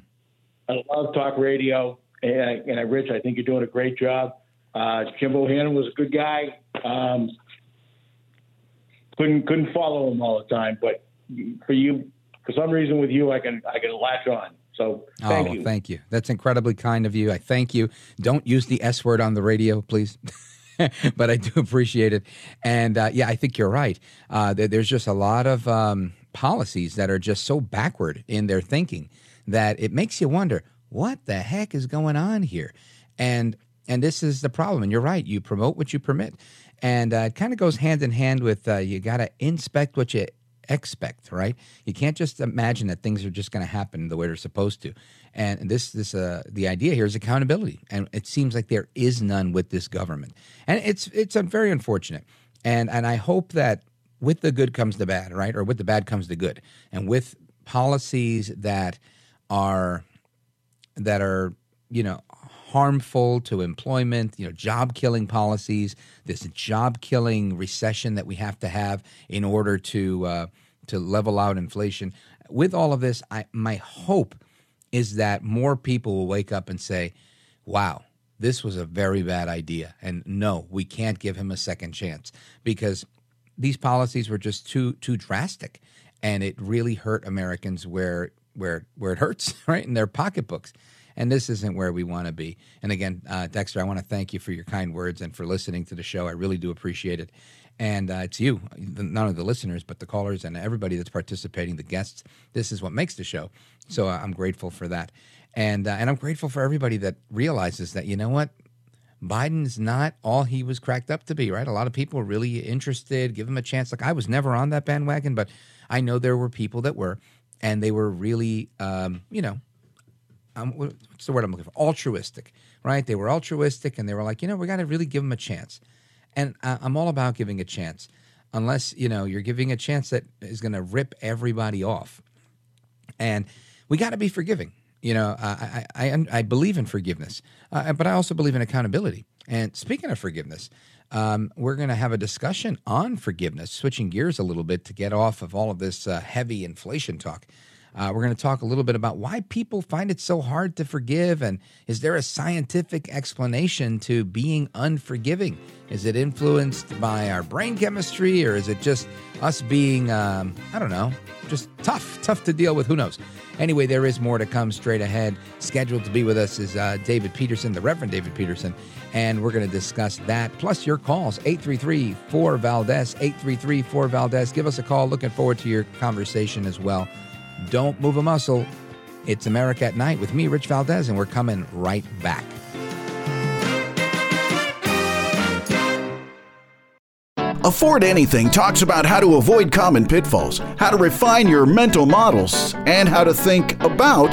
I love talk radio, and I, and I, Rich, I think you're doing a great job. Uh, Jim Bohannon was a good guy. Um, couldn't couldn't follow him all the time, but for you, for some reason with you, I can I can latch on. So thank oh, you. thank you. That's incredibly kind of you. I thank you. Don't use the S word on the radio, please. but I do appreciate it. And uh, yeah, I think you're right. Uh, there, there's just a lot of um, policies that are just so backward in their thinking that it makes you wonder what the heck is going on here. And and this is the problem. And you're right. You promote what you permit, and uh, it kind of goes hand in hand with uh, you got to inspect what you expect, right? You can't just imagine that things are just going to happen the way they're supposed to. And this, this, uh, the idea here is accountability, and it seems like there is none with this government, and it's it's very unfortunate. And and I hope that with the good comes the bad, right? Or with the bad comes the good, and with policies that are that are you know harmful to employment, you know, job killing policies, this job killing recession that we have to have in order to uh, to level out inflation. With all of this, I my hope is that more people will wake up and say, "Wow, this was a very bad idea," and no, we can't give him a second chance because these policies were just too too drastic, and it really hurt Americans where where where it hurts, right in their pocketbooks and this isn't where we want to be. And again, uh, Dexter, I want to thank you for your kind words and for listening to the show. I really do appreciate it. And uh, it's you, not only the listeners, but the callers and everybody that's participating, the guests. This is what makes the show. So uh, I'm grateful for that. And, uh, and I'm grateful for everybody that realizes that, you know what? Biden's not all he was cracked up to be, right? A lot of people are really interested, give him a chance. Like I was never on that bandwagon, but I know there were people that were, and they were really, um, you know, um, what's the word I'm looking for? Altruistic, right? They were altruistic, and they were like, you know, we got to really give them a chance. And uh, I'm all about giving a chance, unless you know you're giving a chance that is going to rip everybody off. And we got to be forgiving. You know, I I, I, I believe in forgiveness, uh, but I also believe in accountability. And speaking of forgiveness, um, we're going to have a discussion on forgiveness, switching gears a little bit to get off of all of this uh, heavy inflation talk. Uh, we're going to talk a little bit about why people find it so hard to forgive, and is there a scientific explanation to being unforgiving? Is it influenced by our brain chemistry, or is it just us being, um, I don't know, just tough, tough to deal with? Who knows? Anyway, there is more to come straight ahead. Scheduled to be with us is uh, David Peterson, the Reverend David Peterson, and we're going to discuss that plus your calls 833 4 Valdez, 833 4 Valdez. Give us a call. Looking forward to your conversation as well. Don't move a muscle. It's America at Night with me, Rich Valdez, and we're coming right back. Afford Anything talks about how to avoid common pitfalls, how to refine your mental models, and how to think about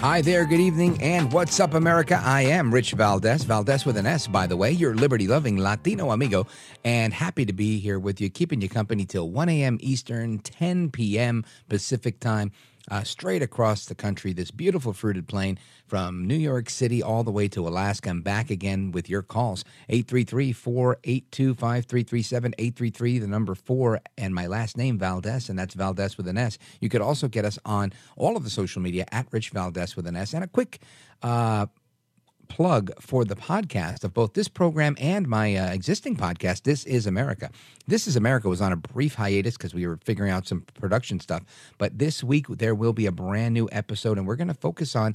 Hi there, good evening, and what's up, America? I am Rich Valdez, Valdez with an S, by the way, your liberty loving Latino amigo, and happy to be here with you, keeping you company till 1 a.m. Eastern, 10 p.m. Pacific time, uh, straight across the country. This beautiful fruited plain from New York City all the way to Alaska. I'm back again with your calls 833 482 5337 833, the number four, and my last name, Valdez, and that's Valdez with an S. You could also get us on all of the social media at Rich Valdez with an S. And a quick, uh, plug for the podcast of both this program and my uh, existing podcast, This Is America. This Is America was on a brief hiatus because we were figuring out some production stuff. But this week, there will be a brand new episode, and we're going to focus on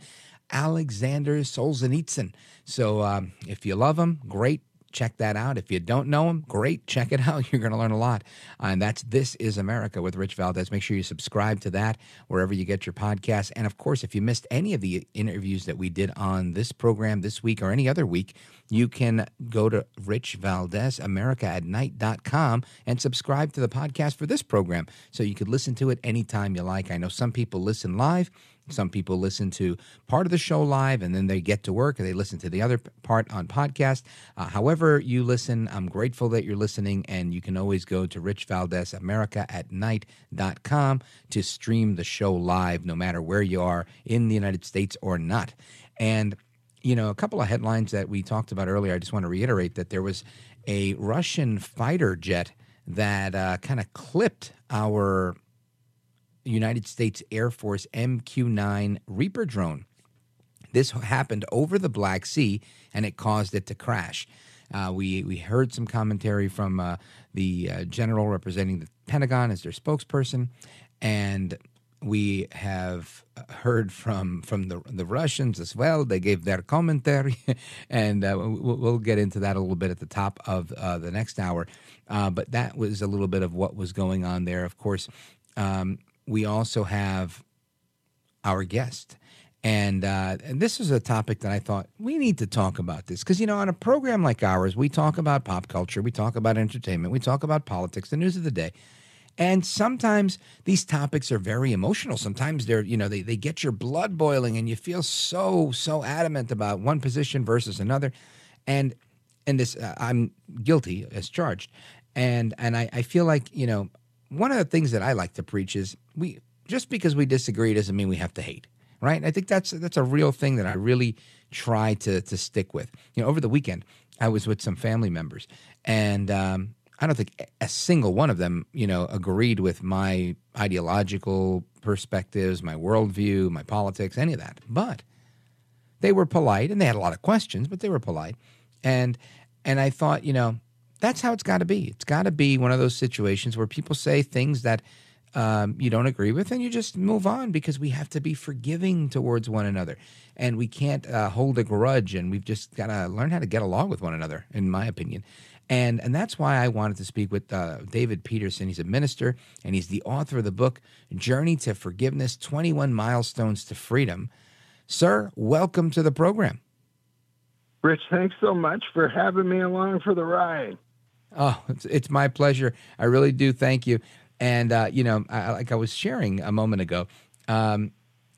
Alexander Solzhenitsyn. So um, if you love him, great. Check that out. If you don't know him, great. Check it out. You're going to learn a lot. Uh, and that's This is America with Rich Valdez. Make sure you subscribe to that wherever you get your podcasts. And of course, if you missed any of the interviews that we did on this program this week or any other week, you can go to Rich Valdez, America at night.com and subscribe to the podcast for this program so you could listen to it anytime you like. I know some people listen live. Some people listen to part of the show live and then they get to work and they listen to the other part on podcast. Uh, however, you listen, I'm grateful that you're listening, and you can always go to Rich Valdez America at night.com to stream the show live, no matter where you are in the United States or not. And, you know, a couple of headlines that we talked about earlier, I just want to reiterate that there was a Russian fighter jet that uh, kind of clipped our United States Air Force MQ 9 Reaper drone. This happened over the Black Sea and it caused it to crash. Uh, we, we heard some commentary from uh, the uh, general representing the Pentagon as their spokesperson, and we have heard from from the the Russians as well. They gave their commentary, and uh, we'll, we'll, get into that a little bit at the top of uh, the next hour. Uh, but that was a little bit of what was going on there. Of course, um, we also have our guest. And, uh, and this is a topic that I thought we need to talk about this because you know on a program like ours we talk about pop culture, we talk about entertainment, we talk about politics, the news of the day, and sometimes these topics are very emotional. Sometimes they're you know they they get your blood boiling and you feel so so adamant about one position versus another, and and this uh, I'm guilty as charged, and and I, I feel like you know one of the things that I like to preach is we just because we disagree doesn't mean we have to hate, right? I think that's that's a real thing that I really try to to stick with. You know, over the weekend I was with some family members, and um, I don't think a single one of them, you know, agreed with my ideological perspectives, my worldview, my politics, any of that. But they were polite, and they had a lot of questions, but they were polite. And And I thought, you know, that's how it's got to be. It's got to be one of those situations where people say things that um, you don't agree with, and you just move on because we have to be forgiving towards one another, and we can't uh, hold a grudge, and we've just got to learn how to get along with one another, in my opinion. And and that's why I wanted to speak with uh, David Peterson. He's a minister, and he's the author of the book Journey to Forgiveness: Twenty One Milestones to Freedom. Sir, welcome to the program. Rich, thanks so much for having me along for the ride. Oh, it's, it's my pleasure. I really do thank you. And uh, you know, I, like I was sharing a moment ago, um,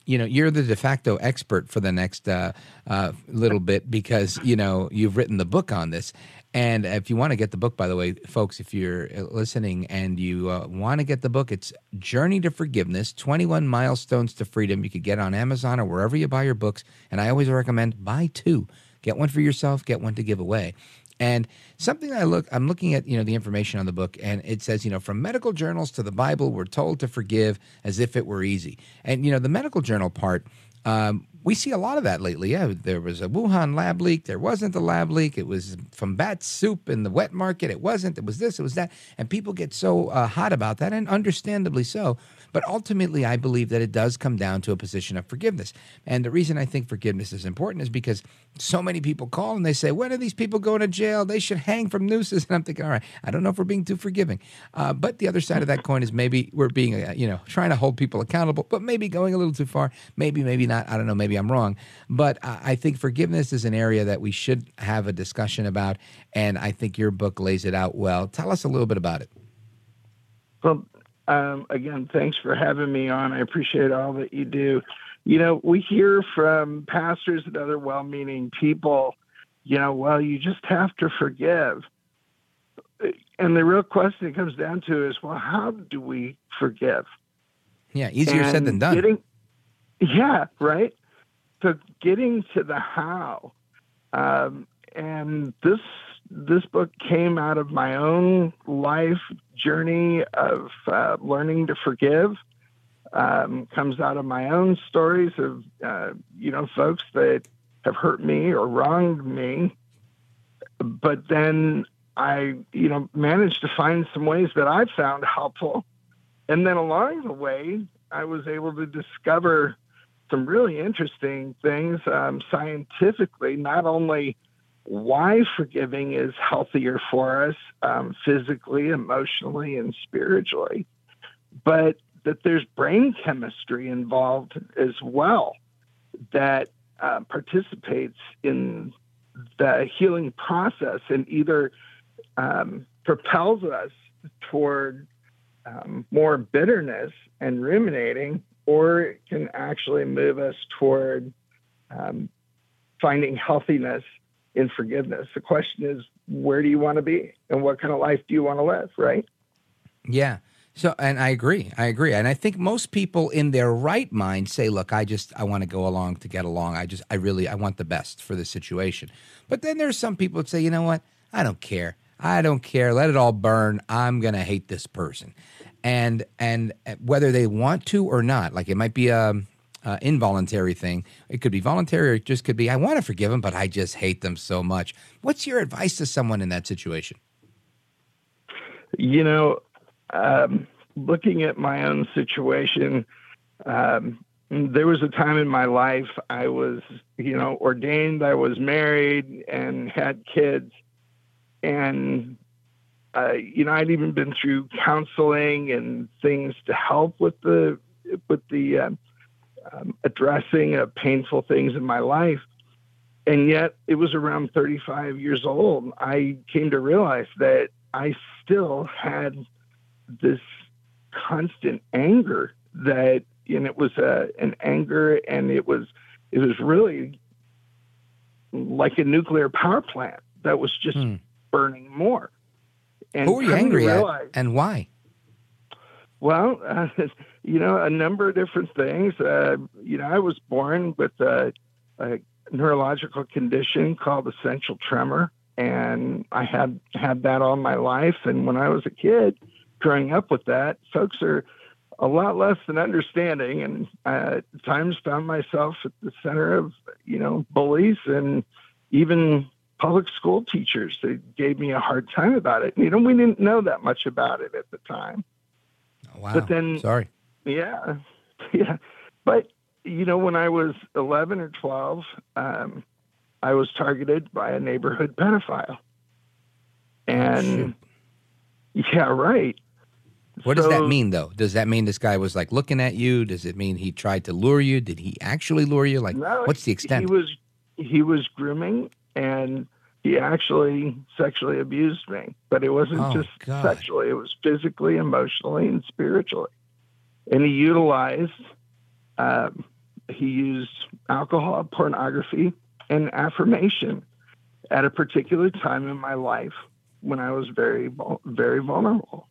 you know, you're the de facto expert for the next uh, uh, little bit because you know you've written the book on this. And if you want to get the book, by the way, folks, if you're uh, listening and you uh, want to get the book, it's Journey to Forgiveness 21 Milestones to Freedom. You could get on Amazon or wherever you buy your books. And I always recommend buy two. Get one for yourself, get one to give away. And something I look, I'm looking at, you know, the information on the book, and it says, you know, from medical journals to the Bible, we're told to forgive as if it were easy. And you know, the medical journal part, um, we see a lot of that lately. Yeah, there was a Wuhan lab leak. There wasn't a lab leak. It was from bat soup in the wet market. It wasn't. It was this. It was that. And people get so uh, hot about that, and understandably so. But ultimately, I believe that it does come down to a position of forgiveness. And the reason I think forgiveness is important is because so many people call and they say, When are these people going to jail? They should hang from nooses. And I'm thinking, All right, I don't know if we're being too forgiving. Uh, but the other side of that coin is maybe we're being, uh, you know, trying to hold people accountable, but maybe going a little too far. Maybe, maybe not. I don't know. Maybe I'm wrong. But I think forgiveness is an area that we should have a discussion about. And I think your book lays it out well. Tell us a little bit about it. Well, um, again, thanks for having me on. I appreciate all that you do. You know, we hear from pastors and other well meaning people, you know, well, you just have to forgive. And the real question it comes down to is, well, how do we forgive? Yeah, easier and said than done. Getting, yeah, right. So getting to the how, um, and this this book came out of my own life journey of uh, learning to forgive. Um, comes out of my own stories of uh, you know folks that have hurt me or wronged me, but then I you know managed to find some ways that I found helpful, and then along the way I was able to discover some really interesting things um, scientifically, not only why forgiving is healthier for us um, physically, emotionally, and spiritually, but that there's brain chemistry involved as well that uh, participates in the healing process and either um, propels us toward um, more bitterness and ruminating, or it can actually move us toward um, finding healthiness in forgiveness. The question is, where do you want to be and what kind of life do you want to live, right? Yeah. So, and I agree. I agree. And I think most people in their right mind say, look, I just, I want to go along to get along. I just, I really, I want the best for the situation. But then there's some people that say, you know what? I don't care. I don't care. Let it all burn. I'm going to hate this person. And, and whether they want to or not, like it might be a, um, uh, involuntary thing. It could be voluntary or it just could be, I want to forgive them, but I just hate them so much. What's your advice to someone in that situation? You know, um, looking at my own situation, um, there was a time in my life I was, you know, ordained, I was married and had kids. And, uh, you know, I'd even been through counseling and things to help with the, with the, uh, um, addressing uh, painful things in my life. And yet, it was around 35 years old, I came to realize that I still had this constant anger that, and it was uh, an anger, and it was it was really like a nuclear power plant that was just hmm. burning more. And Who were you angry at, and why? Well, uh, you know, a number of different things. Uh, you know, I was born with a, a, neurological condition called essential tremor, and I had had that all my life. And when I was a kid, growing up with that, folks are a lot less than understanding, and I, at times found myself at the center of you know bullies and even public school teachers that gave me a hard time about it. You know, we didn't know that much about it at the time. Oh, wow. But then, sorry. Yeah, yeah. But you know, when I was 11 or 12, um, I was targeted by a neighborhood pedophile. And yeah, right. What does that mean, though? Does that mean this guy was like looking at you? Does it mean he tried to lure you? Did he actually lure you? Like, No, what's the extent? He was he was grooming and he actually sexually abused me. But it wasn't Oh, just God. sexually, it was physically, emotionally, and spiritually. And he utilized um, he used alcohol, pornography, and affirmation at a particular time in my life when I was very very vulnerable.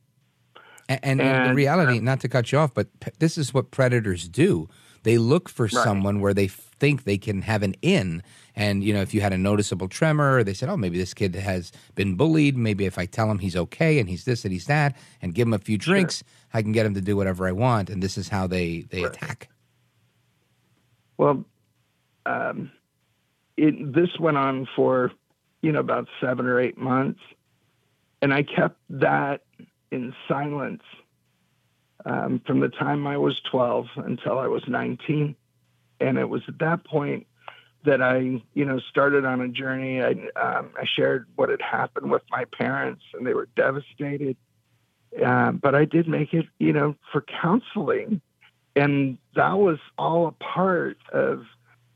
A- And, and, the And, reality, not to cut you off, but p- this is what predators do. They look for someone where they think they can have an in. And, you know, if you had a noticeable tremor, they said, oh, maybe this kid has been bullied. Maybe if I tell him he's okay and he's this and he's that and give him a few drinks, I can get them to do whatever I want. And this is how they, they attack. Well, um, it, this went on for, you know, about seven or eight months. And I kept that in silence um, from the time I was 12 until I was 19. And it was at that point that I, you know, started on a journey. I, um, I shared what had happened with my parents, and they were devastated. Uh, but I did make it, you know, for counseling. And that was all a part of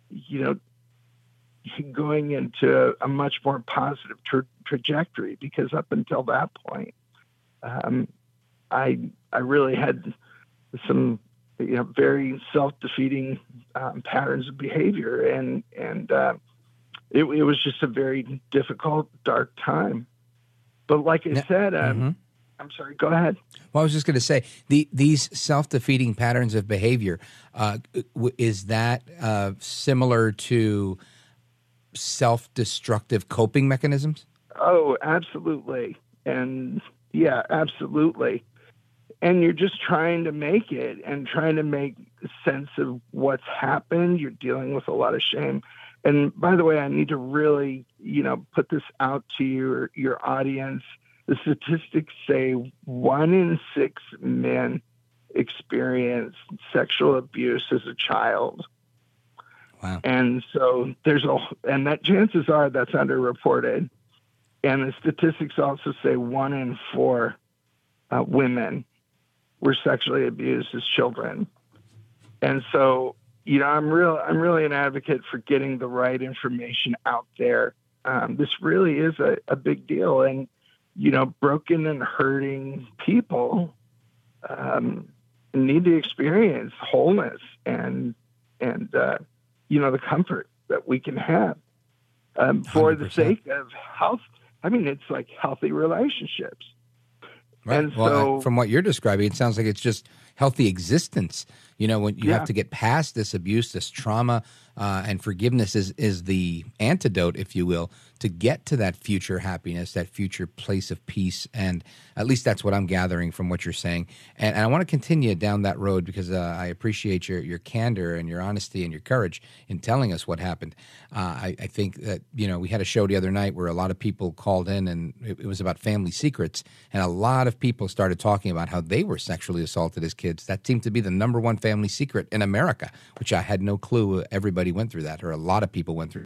you know going into a much more positive tra- trajectory because up until that point um, i i really had some you know very self-defeating um, patterns of behavior. And and uh, it, it was just a very difficult dark time. But like i said um, i'm sorry go ahead Well, I was just going to say the these self defeating patterns of behavior uh, is that uh, similar to self destructive coping mechanisms? Oh, absolutely. And yeah, absolutely. And you're just trying to make it and trying to make sense of what's happened. You're dealing with a lot of shame. And by the way, I need to really, you know, put this out to your your audience. The statistics say one in six men experience sexual abuse as a child. Wow. And so there's a, and that chances are that's underreported. And the statistics also say one in four uh, women were sexually abused as children. And so, you know, I'm real, I'm really an advocate for getting the right information out there. Um, this really is a, a big deal. And, you know, broken and hurting people um, need to experience wholeness and, and, uh, you know, the comfort that we can have um, for the 100%. sake of health. I mean, it's like healthy relationships. Right. And well, so- uh, from what you're describing, it sounds like it's just healthy existence. You know, when you Yeah. have to get past this abuse, this trauma, uh, and forgiveness is is the antidote, if you will, to get to that future happiness, that future place of peace. And at least that's what I'm gathering from what you're saying. And, and I want to continue down that road because uh, I appreciate your your candor and your honesty and your courage in telling us what happened. Uh, I, I think that you know we had a show the other night where a lot of people called in and it, it was about family secrets, and a lot of people started talking about how they were sexually assaulted as kids. That seemed to be the number one family secret in America, which I had no clue everybody went through that, or a lot of people went through.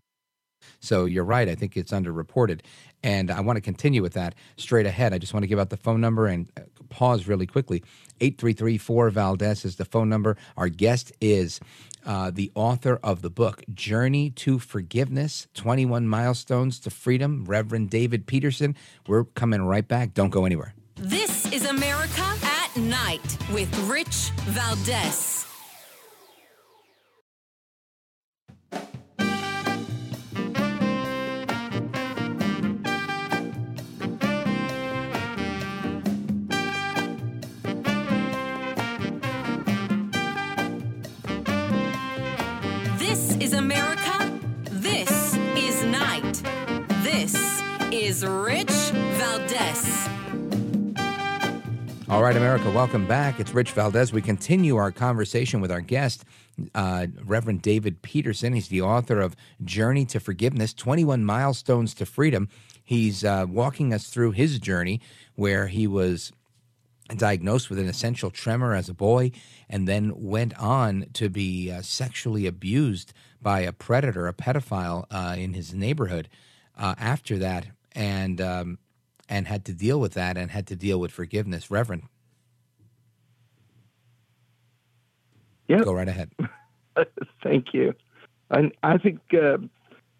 So you're right. I think it's underreported. And I want to continue with that straight ahead. I just want to give out the phone number and uh, pause really quickly. 8334 Valdez is the phone number. Our guest is uh, the author of the book, Journey to Forgiveness 21 Milestones to Freedom, Reverend David Peterson. We're coming right back. Don't go anywhere. This is America Night with Rich Valdez. This is America. This is Night. This is Rich Valdez. All right, America, welcome back. It's Rich Valdez. We continue our conversation with our guest, uh, Reverend David Peterson. He's the author of Journey to Forgiveness 21 Milestones to Freedom. He's uh, walking us through his journey where he was diagnosed with an essential tremor as a boy and then went on to be uh, sexually abused by a predator, a pedophile uh, in his neighborhood uh, after that. And um, and had to deal with that and had to deal with forgiveness. Reverend. Yeah. Go right ahead. Thank you. And I think, uh,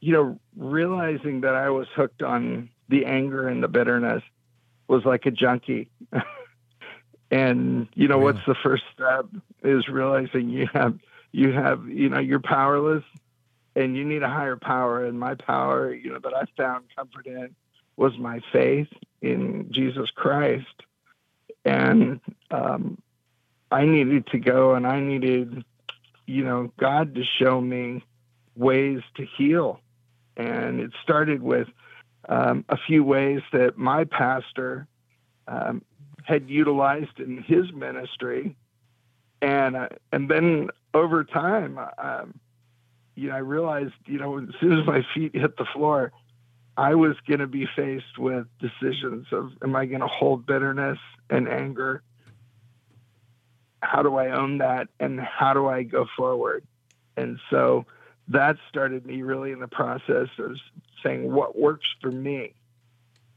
you know, realizing that I was hooked on the anger and the bitterness was like a junkie. and, you know, what's the first step is realizing you have, you have, you know, you're powerless and you need a higher power. And my power, you know, that I found comfort in was my faith in Jesus Christ. And um, I needed to go and I needed, you know, God to show me ways to heal. And it started with um, a few ways that my pastor um, had utilized in his ministry. And, uh, and then over time, um, you know, I realized, you know, as soon as my feet hit the floor, I was going to be faced with decisions of am I going to hold bitterness and anger? How do I own that? And how do I go forward? And so that started me really in the process of saying what works for me.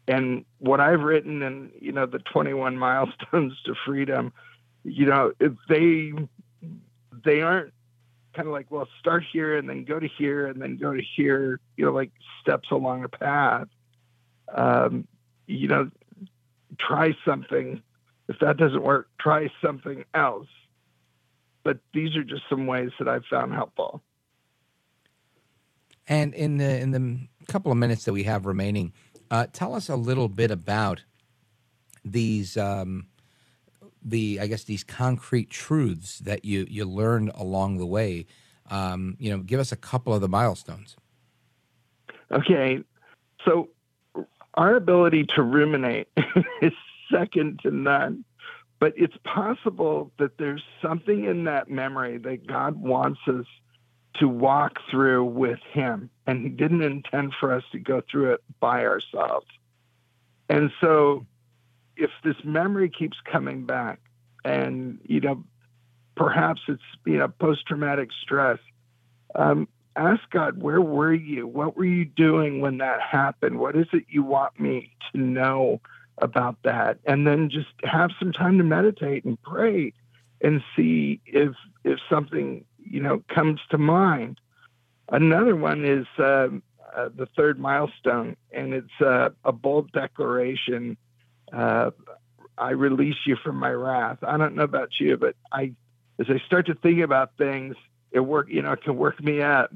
And what I've written in, you know, the 21 milestones to freedom, you know, if they they aren't kind of like, well, start here and then go to here and then go to here, you know, like steps along a path. Um, you know, try something. If that doesn't work, try something else. But these are just some ways that I've found helpful. And in the in the couple of minutes that we have remaining, uh, tell us a little bit about these um, the I guess these concrete truths that you you learned along the way. Um, you know, give us a couple of the milestones. Okay, so our ability to ruminate is second to none, but it's possible that there's something in that memory that God wants us to walk through with Him, and He didn't intend for us to go through it by ourselves. And so if this memory keeps coming back and you know perhaps it's you know post-traumatic stress um, ask god where were you? What were you doing when that happened? What is it you want me to know about that? And then just have some time to meditate and pray and see if if something you know comes to mind. Another one is uh, uh, the third milestone and it's uh, a bold declaration uh, I release you from my wrath. I don't know about you, but I, as I start to think about things, it work, you know, it can work me up.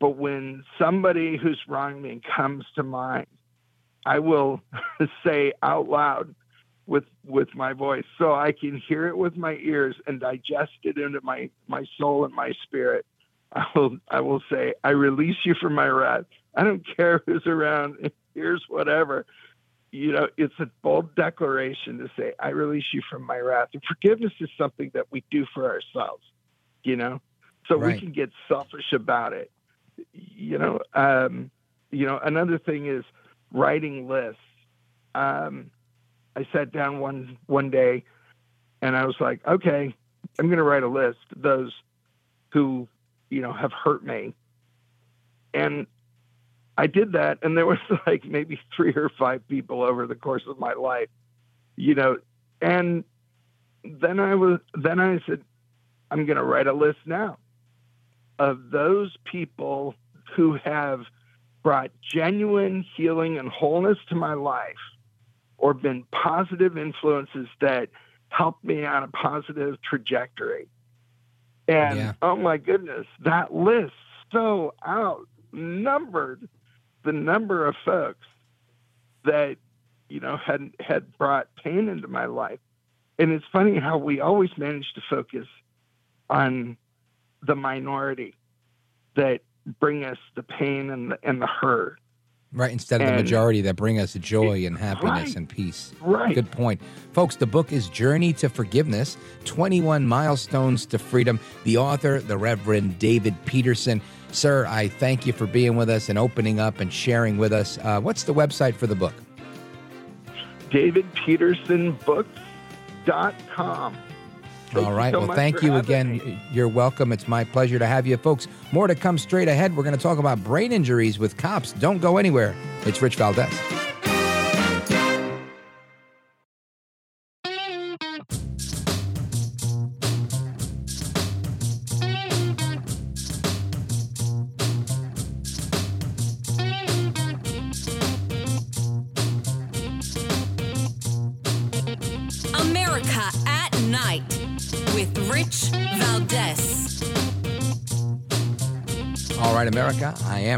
But when somebody who's wronged me comes to mind, I will say out loud with with my voice, so I can hear it with my ears and digest it into my my soul and my spirit. I will I will say, I release you from my wrath. I don't care who's around. Here's whatever you know, it's a bold declaration to say, I release you from my wrath. And forgiveness is something that we do for ourselves, you know, so right. we can get selfish about it. You know, um, you know, another thing is writing lists. Um, I sat down one one day and I was like, okay, I'm going to write a list those who, you know, have hurt me. And I did that, and there was like maybe three or five people over the course of my life, you know, and then I was then I said, I'm going to write a list now of those people who have brought genuine healing and wholeness to my life or been positive influences that helped me on a positive trajectory. And yeah. oh my goodness, that list so outnumbered the number of folks that you know had had brought pain into my life and it's funny how we always manage to focus on the minority that bring us the pain and the, and the hurt Right, instead of And- the majority that bring us joy and happiness Right. and peace. Right. Good point. Folks, the book is Journey to Forgiveness 21 Milestones to Freedom. The author, the Reverend David Peterson. Sir, I thank you for being with us and opening up and sharing with us. Uh, what's the website for the book? DavidPetersonBooks.com. Thank All you so well, thank you again. You're welcome. It's my pleasure to have you, folks. More to come straight ahead. We're going to talk about brain injuries with cops. Don't go anywhere. It's Rich Valdez.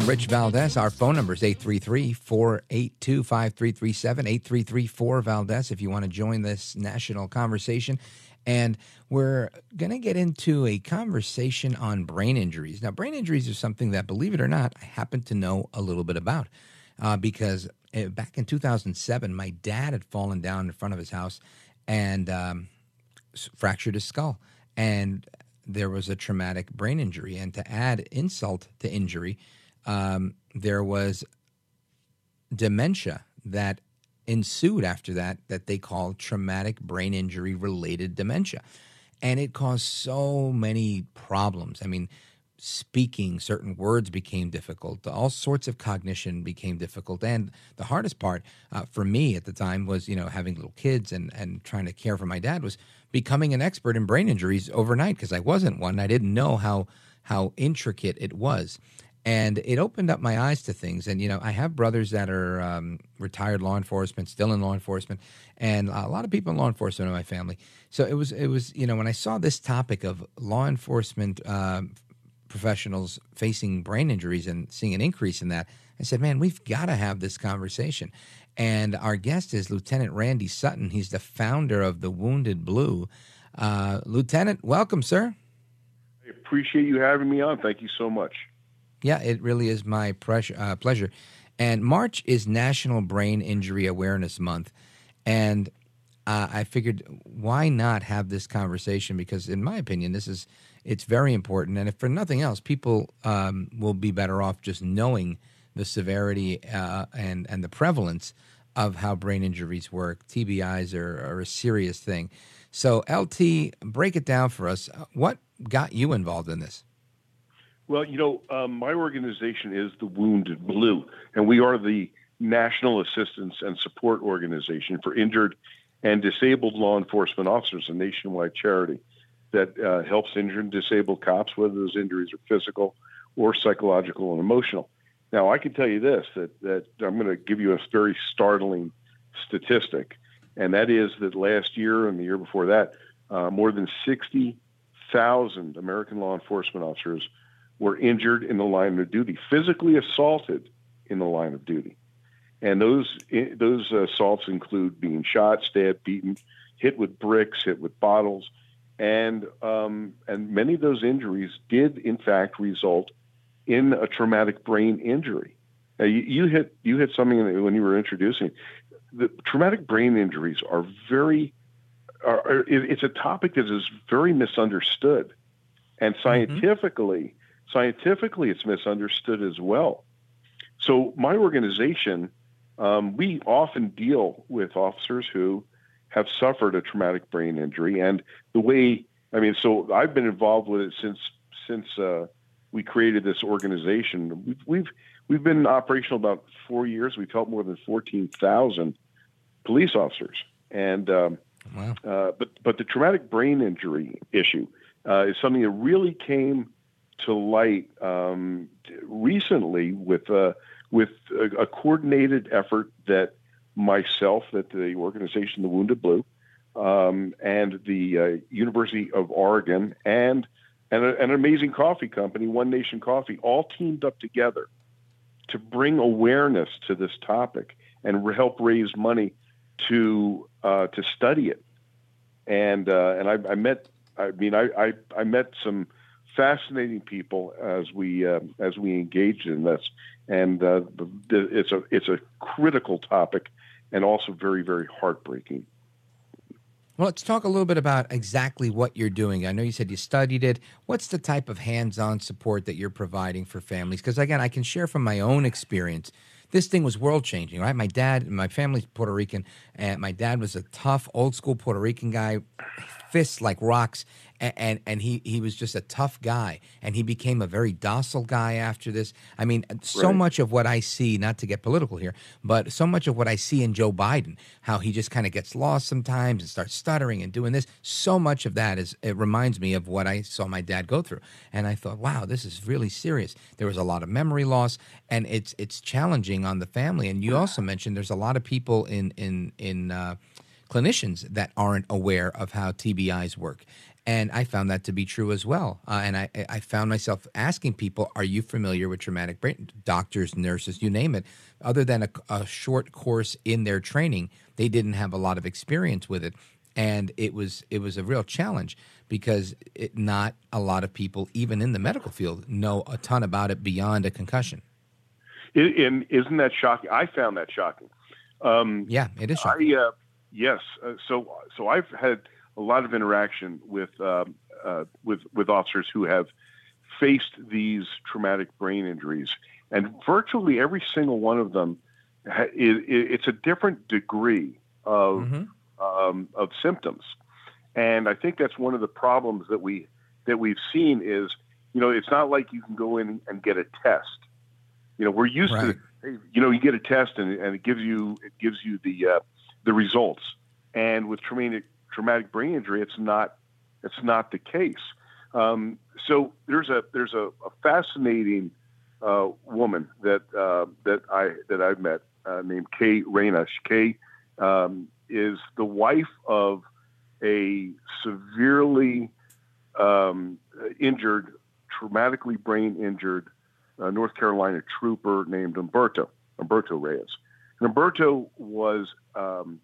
Am Rich Valdez. Our phone number is 833 482 5337 8334 Valdez if you want to join this national conversation. And we're going to get into a conversation on brain injuries. Now, brain injuries are something that, believe it or not, I happen to know a little bit about uh, because uh, back in 2007, my dad had fallen down in front of his house and um, fractured his skull. And there was a traumatic brain injury. And to add insult to injury, um, there was dementia that ensued after that that they call traumatic brain injury related dementia. And it caused so many problems. I mean, speaking certain words became difficult, all sorts of cognition became difficult. And the hardest part uh, for me at the time was, you know, having little kids and, and trying to care for my dad was becoming an expert in brain injuries overnight because I wasn't one. I didn't know how how intricate it was and it opened up my eyes to things. And you know, I have brothers that are um, retired law enforcement, still in law enforcement, and a lot of people in law enforcement in my family. So it was, it was, you know, when I saw this topic of law enforcement um professionals facing brain injuries and seeing an increase in that, I said, man, we've got to have this conversation. And our guest is Lieutenant Randy Sutton. He's the founder of the Wounded Blue. Uh, Lieutenant, welcome, sir. I appreciate you having me on. Thank you so much. Yeah, it really is my pressure, uh, pleasure. And March is National Brain Injury Awareness Month. And uh, I figured, why not have this conversation? Because, in my opinion, this is it's very important. And if for nothing else, people um, will be better off just knowing the severity uh, and and the prevalence of how brain injuries work. TBIs are, are a serious thing. So, LT, break it down for us. What got you involved in this? Well, you know, um, my organization is the Wounded Blue, and we are the national assistance and support organization for injured and disabled law enforcement officers, a nationwide charity that uh, helps injured and disabled cops, whether those injuries are physical or psychological and emotional. Now, I can tell you this that, that I'm going to give you a very startling statistic, and that is that last year and the year before that, uh, more than 60,000 American law enforcement officers were injured in the line of duty, physically assaulted in the line of duty. And those those assaults include being shot, stabbed, beaten, hit with bricks, hit with bottles, and um, and many of those injuries did in fact result in a traumatic brain injury. Now, you, you hit you hit something when you were introducing. The traumatic brain injuries are very are, are, it's a topic that is very misunderstood, and scientifically, scientifically, it's misunderstood as well. So my organization, um, we often deal with officers who have suffered a traumatic brain injury, and the way I mean, so I've been involved with it since since uh, we created this organization. We've, we've we've been operational about four years. We've helped more than fourteen thousand police officers, and um, wow. uh, but but the traumatic brain injury issue uh, is something that really came to light um, recently with uh, with a, a, coordinated effort that myself, that the organization, the Wounded Blue, um, and the uh, University of Oregon, and and a, an amazing coffee company, One Nation Coffee, all teamed up together to bring awareness to this topic and help raise money to uh, to study it. And uh, and I, I met, I mean, I, I, I met some fascinating people as we uh, as we engage in this, and uh, it's a it's a critical topic, and also very very heartbreaking. Well, let's talk a little bit about exactly what you're doing. I know you said you studied it. What's the type of hands-on support that you're providing for families? Because again, I can share from my own experience this thing was world changing, right? My dad, my family's Puerto Rican, and my dad was a tough, old school Puerto Rican guy, fists like rocks, and, and, and he he was just a tough guy, and he became a very docile guy after this. I mean, so Right. much of what I see, not to get political here, but so much of what I see in Joe Biden, how he just kind of gets lost sometimes and starts stuttering and doing this. So much of that is it reminds me of what I saw my dad go through, and I thought, wow, this is really serious. There was a lot of memory loss, and it's it's challenging on the family. And you also mentioned there's a lot of people in in in. Uh, clinicians that aren't aware of how TBIs work. And I found that to be true as well. Uh, and I, I found myself asking people, Are you familiar with traumatic brain? Doctors, nurses, you name it. Other than a, a short course in their training, they didn't have a lot of experience with it. And it was it was a real challenge because it, not a lot of people, even in the medical field, know a ton about it beyond a concussion. It, and isn't that shocking? I found that shocking. Um, yeah, it is shocking. I, uh, yes. Uh, so, so I've had a lot of interaction with um, uh, with with officers who have faced these traumatic brain injuries, and virtually every single one of them, ha- it, it, it's a different degree of um, of symptoms, and I think that's one of the problems that we that we've seen is, you know, it's not like you can go in and get a test. You know, we're used Right. to, you know, you get a test and, and it gives you it gives you the uh, the results. And with traumatic traumatic brain injury, it's not it's not the case. Um, so there's a there's a, a fascinating uh, woman that uh, that I that I've met uh, named Kay Reyna. Kay um, is the wife of a severely um, injured, traumatically brain injured uh, North Carolina trooper named Umberto Umberto Reyes. Umberto was um,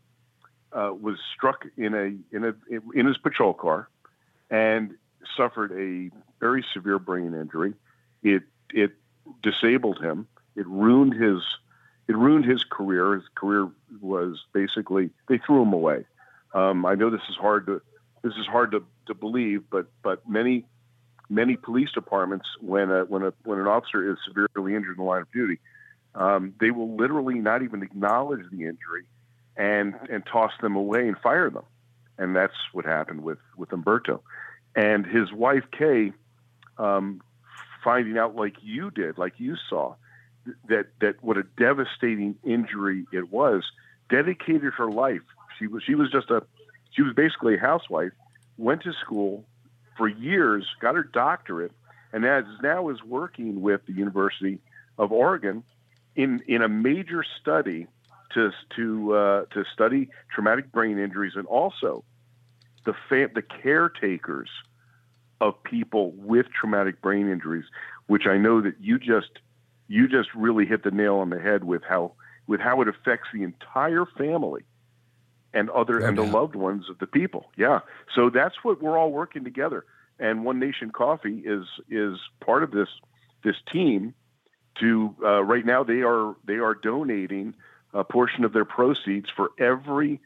uh, was struck in a in a in his patrol car and suffered a very severe brain injury. It it disabled him. It ruined his it ruined his career. His career was basically they threw him away. Um, I know this is hard to this is hard to, to believe, but but many many police departments when a, when a when an officer is severely injured in the line of duty, um, they will literally not even acknowledge the injury and and toss them away and fire them, and that's what happened with with Umberto, and his wife Kay, um, finding out like you did, like you saw, that that what a devastating injury it was, dedicated her life. She was she was just a she was basically a housewife, went to school for years, got her doctorate, and as now is working with the University of Oregon in in a major study to to uh, to study traumatic brain injuries and also the fa- the caretakers of people with traumatic brain injuries, which I know that you just you just really hit the nail on the head with how with how it affects the entire family and other and the loved ones of the people. Yeah. So that's what we're all working together. And One Nation Coffee is is part of this this team. To uh, right now, they are they are donating a portion of their proceeds for every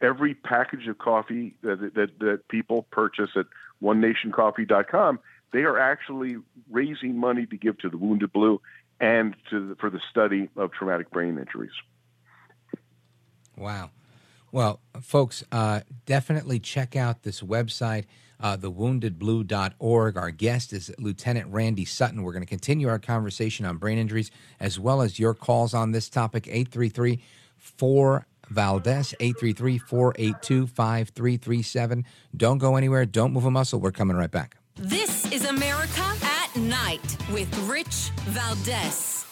every package of coffee that that, that people purchase at OneNationCoffee.com. They are actually raising money to give to the Wounded Blue and to the, for the study of traumatic brain injuries. Wow. Well, folks, uh, definitely check out this website, uh, thewoundedblue.org. Our guest is Lieutenant Randy Sutton. We're going to continue our conversation on brain injuries as well as your calls on this topic, 833 4 Valdez, 833 482 5337. Don't go anywhere. Don't move a muscle. We're coming right back. This is America at Night with Rich Valdez.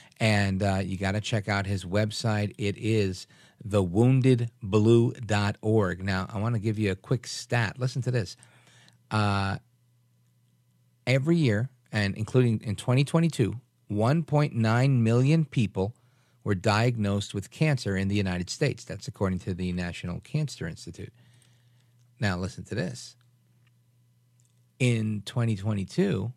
and uh, you got to check out his website. It is thewoundedblue.org. Now, I want to give you a quick stat. Listen to this. Uh, every year, and including in 2022, 1.9 million people were diagnosed with cancer in the United States. That's according to the National Cancer Institute. Now, listen to this. In 2022,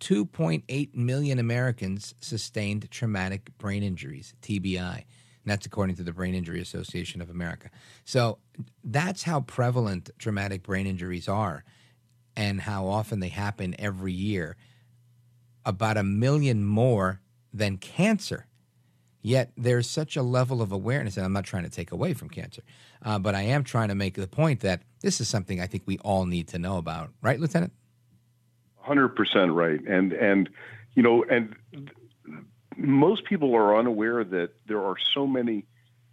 2.8 million Americans sustained traumatic brain injuries, TBI. And that's according to the Brain Injury Association of America. So that's how prevalent traumatic brain injuries are and how often they happen every year. About a million more than cancer. Yet there's such a level of awareness, and I'm not trying to take away from cancer, uh, but I am trying to make the point that this is something I think we all need to know about, right, Lieutenant? Hundred percent right, and and you know, and most people are unaware that there are so many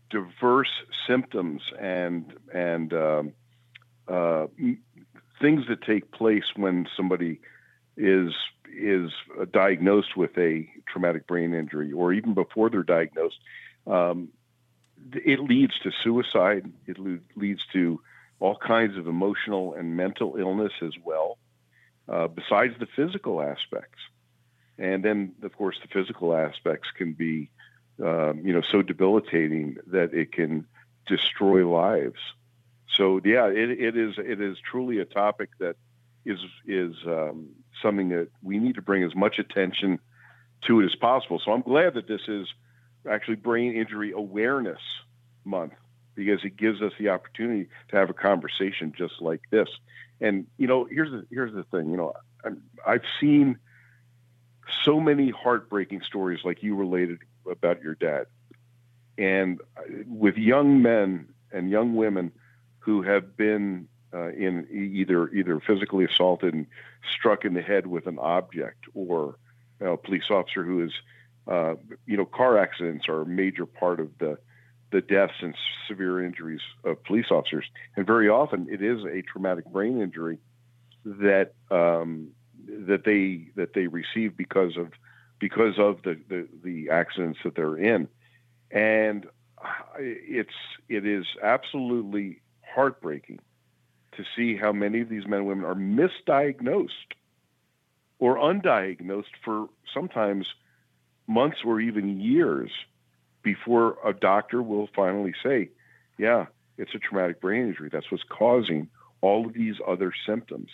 diverse symptoms and and um, uh, things that take place when somebody is is diagnosed with a traumatic brain injury, or even before they're diagnosed. Um, it leads to suicide. It leads to all kinds of emotional and mental illness as well, uh, besides the physical aspects. And then, of course, the physical aspects can be, um, you know, so debilitating that it can destroy lives. So, yeah, it, it is it is truly a topic that is is um, something that we need to bring as much attention to it as possible. So, I'm glad that this is actually Brain Injury Awareness Month because it gives us the opportunity to have a conversation just like this. And you know, here's the here's the thing. You know, i have seen so many heartbreaking stories like you related about your dad, and with young men and young women who have been uh, in either either physically assaulted and struck in the head with an object, or you know, a police officer who is, uh, you know, car accidents are a major part of the the deaths and severe injuries of police officers, and very often it is a traumatic brain injury that um, that they that they receive because of because of the, the, the accidents that they're in, and it's it is absolutely heartbreaking to see how many of these men and women are misdiagnosed or undiagnosed for sometimes months or even years before a doctor will finally say, yeah, it's a traumatic brain injury. That's what's causing all of these other symptoms.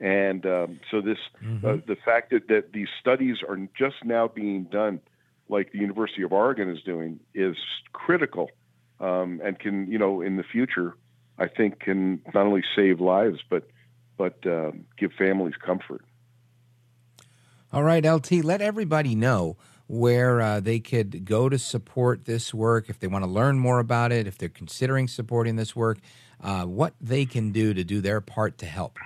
And um, so this, mm-hmm. uh, the fact that, that these studies are just now being done, like the University of Oregon is doing, is critical, um, and can you know in the future, I think can not only save lives but but um, give families comfort. All right, LT, let everybody know where uh, they could go to support this work if they want to learn more about it, if they're considering supporting this work, uh, what they can do to do their part to help.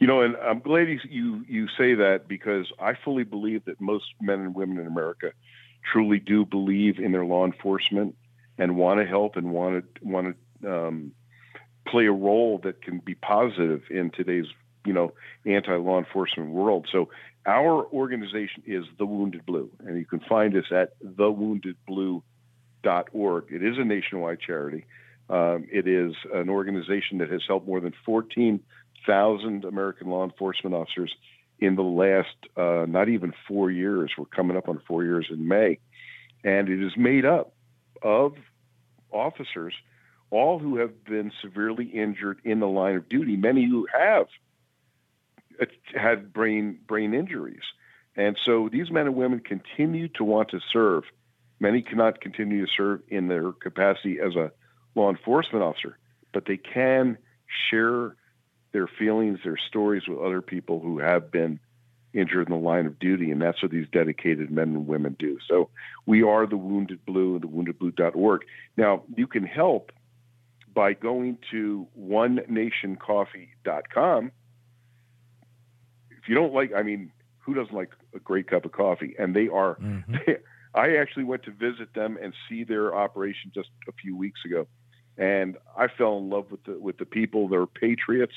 You know, and I'm glad you you say that because I fully believe that most men and women in America truly do believe in their law enforcement and want to help and want to want to um, play a role that can be positive in today's you know anti law enforcement world. So our organization is The Wounded Blue, and you can find us at thewoundedblue.org. It is a nationwide charity. Um, it is an organization that has helped more than 14,000 American law enforcement officers in the last uh, not even four years. We're coming up on four years in May. And it is made up of officers, all who have been severely injured in the line of duty, many who have had brain brain injuries, and so these men and women continue to want to serve. Many cannot continue to serve in their capacity as a law enforcement officer, but they can share their feelings, their stories with other people who have been injured in the line of duty, and that's what these dedicated men and women do. So we are the Wounded Blue, and the woundedblue.org. Now, you can help by going to onenationcoffee.com if you don't like, I mean, who doesn't like a great cup of coffee? And they are. Mm-hmm. They, I actually went to visit them and see their operation just a few weeks ago, and I fell in love with the with the people. They're patriots,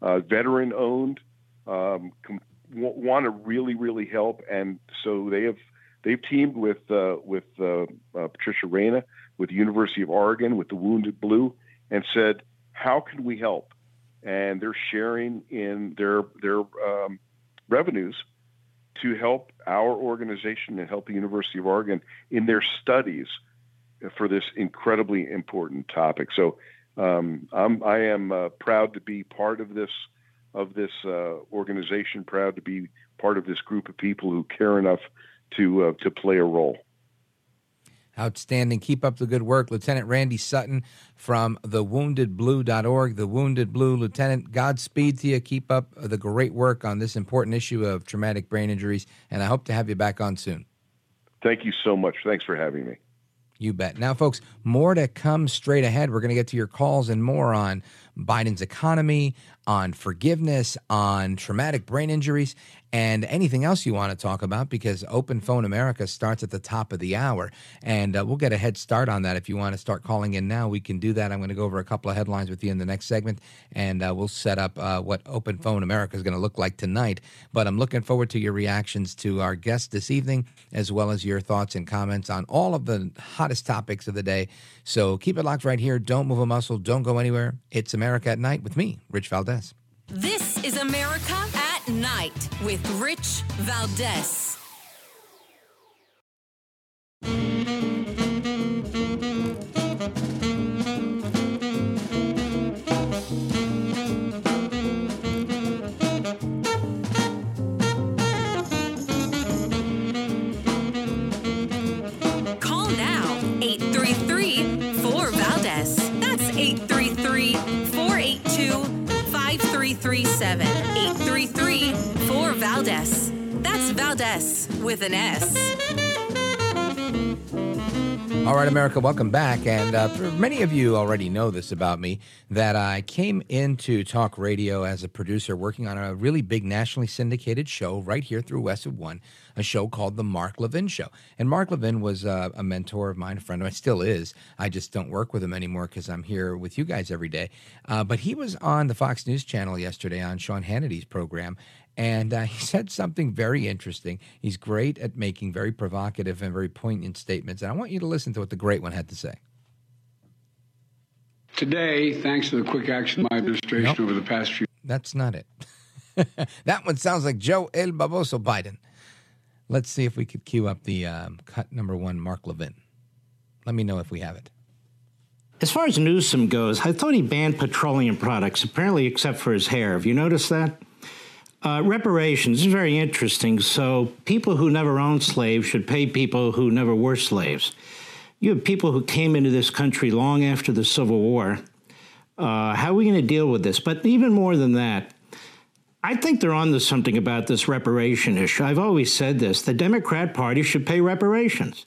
uh, veteran owned, um, com- want to really really help, and so they have they've teamed with uh, with uh, uh, Patricia Reyna, with the University of Oregon, with the Wounded Blue, and said, how can we help? And they're sharing in their their um, revenues to help our organization and help the University of Oregon in their studies for this incredibly important topic. So um, I'm, I am uh, proud to be part of this of this uh, organization, proud to be part of this group of people who care enough to uh, to play a role. Outstanding. Keep up the good work. Lieutenant Randy Sutton from the thewoundedblue.org. The Wounded Blue Lieutenant, Godspeed to you. Keep up the great work on this important issue of traumatic brain injuries, and I hope to have you back on soon. Thank you so much. Thanks for having me. You bet. Now, folks, more to come straight ahead. We're going to get to your calls and more on Biden's economy, on forgiveness, on traumatic brain injuries, and anything else you want to talk about because Open Phone America starts at the top of the hour. And uh, we'll get a head start on that. If you want to start calling in now, we can do that. I'm going to go over a couple of headlines with you in the next segment, and uh, we'll set up uh, what Open Phone America is going to look like tonight. But I'm looking forward to your reactions to our guests this evening, as well as your thoughts and comments on all of the hottest topics of the day. So keep it locked right here. Don't move a muscle. Don't go anywhere. It's America at Night with me, Rich Valdez. This is America at Night with Rich Valdez. With an S. All right, America, welcome back. And uh, for many of you already know this about me that I came into talk radio as a producer working on a really big nationally syndicated show right here through Westwood One, a show called The Mark Levin Show. And Mark Levin was uh, a mentor of mine, a friend of mine, still is. I just don't work with him anymore because I'm here with you guys every day. Uh, but he was on the Fox News channel yesterday on Sean Hannity's program. And uh, he said something very interesting. He's great at making very provocative and very poignant statements. And I want you to listen to what the great one had to say. Today, thanks to the quick action of my administration Nope. over the past few That's not it. that one sounds like Joe El Baboso Biden. Let's see if we could cue up the um, cut number one, Mark Levin. Let me know if we have it. As far as Newsom goes, I thought he banned petroleum products, apparently, except for his hair. Have you noticed that? Uh, reparations is very interesting. So, people who never owned slaves should pay people who never were slaves. You have people who came into this country long after the Civil War. Uh, how are we going to deal with this? But even more than that, I think they're on to something about this reparation issue. I've always said this the Democrat Party should pay reparations.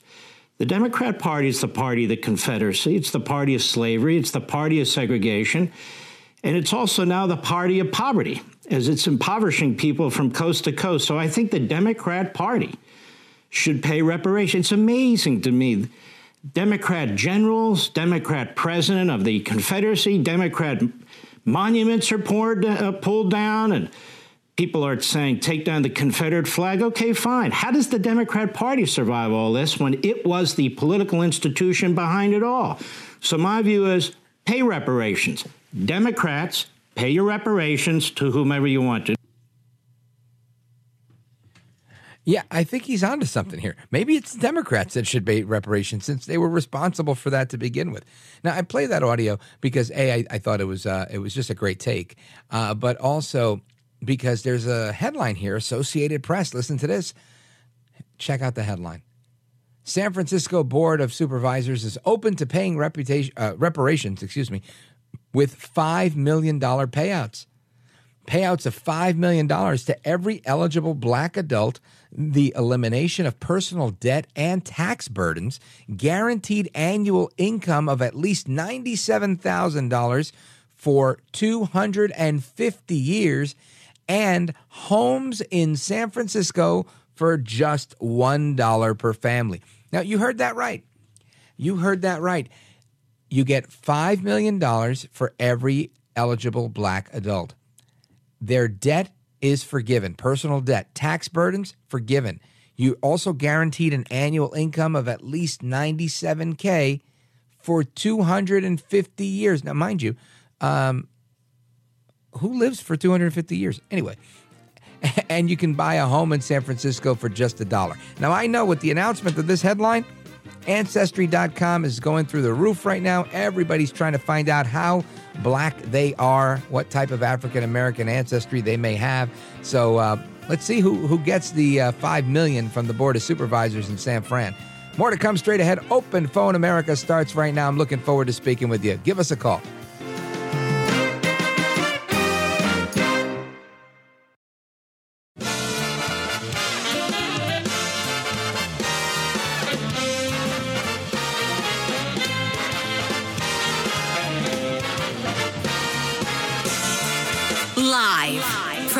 The Democrat Party is the party of the Confederacy, it's the party of slavery, it's the party of segregation, and it's also now the party of poverty, as it's impoverishing people from coast to coast. So I think the Democrat Party should pay reparations. It's amazing to me. Democrat generals, Democrat president of the Confederacy, Democrat monuments are poured, uh, pulled down, and people are saying take down the Confederate flag. Okay, fine. How does the Democrat Party survive all this when it was the political institution behind it all? So my view is pay reparations. Democrats, pay your reparations to whomever you want to. Yeah, I think he's onto something here. Maybe it's Democrats that should pay reparations since they were responsible for that to begin with. Now, I play that audio because a I, I thought it was uh, it was just a great take, uh, but also because there's a headline here: Associated Press. Listen to this. Check out the headline. San Francisco Board of Supervisors is open to paying reputation, uh, reparations, excuse me, with five million dollar payouts payouts of $5 million to every eligible black adult, the elimination of personal debt and tax burdens, guaranteed annual income of at least $97,000 for 250 years, and homes in San Francisco for just $1 per family. Now, you heard that right. You heard that right. You get $5 million for every eligible black adult. Their debt is forgiven, personal debt, tax burdens forgiven. You also guaranteed an annual income of at least 97K for 250 years. Now, mind you, um, who lives for 250 years? Anyway, and you can buy a home in San Francisco for just a dollar. Now, I know with the announcement of this headline, Ancestry.com is going through the roof right now. Everybody's trying to find out how black they are, what type of African American ancestry they may have. So uh, let's see who, who gets the uh, 5 million from the Board of Supervisors in San Fran. More to come straight ahead. Open Phone America starts right now. I'm looking forward to speaking with you. Give us a call.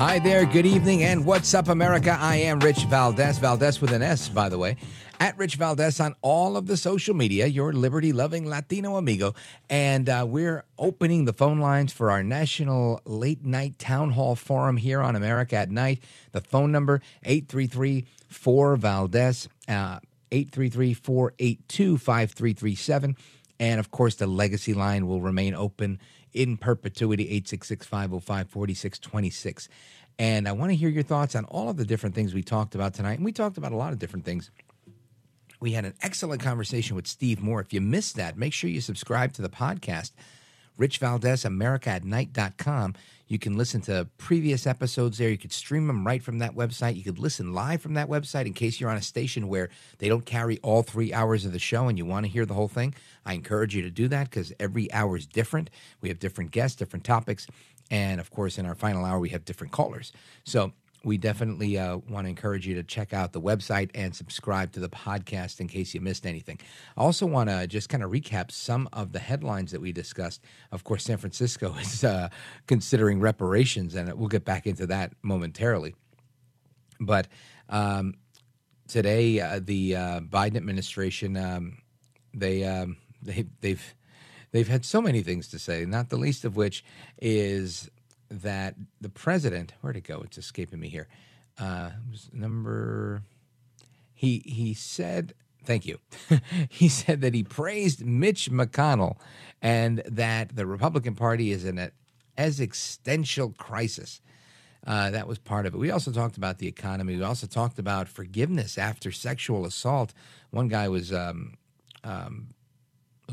Hi there, good evening, and what's up, America? I am Rich Valdez, Valdez with an S, by the way, at Rich Valdez on all of the social media, your liberty loving Latino amigo. And uh, we're opening the phone lines for our national late night town hall forum here on America at Night. The phone number 833 4 Valdez, uh, 833 482 5337. And of course, the legacy line will remain open in perpetuity 866 505 4626. And I want to hear your thoughts on all of the different things we talked about tonight. And we talked about a lot of different things. We had an excellent conversation with Steve Moore. If you missed that, make sure you subscribe to the podcast. Rich Valdez, America at night.com. You can listen to previous episodes there. You could stream them right from that website. You could listen live from that website in case you're on a station where they don't carry all three hours of the show and you want to hear the whole thing. I encourage you to do that because every hour is different. We have different guests, different topics. And of course, in our final hour, we have different callers. So we definitely uh, want to encourage you to check out the website and subscribe to the podcast in case you missed anything. I also want to just kind of recap some of the headlines that we discussed. Of course, San Francisco is uh, considering reparations, and we'll get back into that momentarily. But um, today, uh, the uh, Biden administration um, they um, they they've they've had so many things to say, not the least of which is that the president, where'd it go? It's escaping me here. Uh, number, he he said, thank you. he said that he praised Mitch McConnell and that the Republican Party is in an existential crisis. Uh, that was part of it. We also talked about the economy. We also talked about forgiveness after sexual assault. One guy was um, um,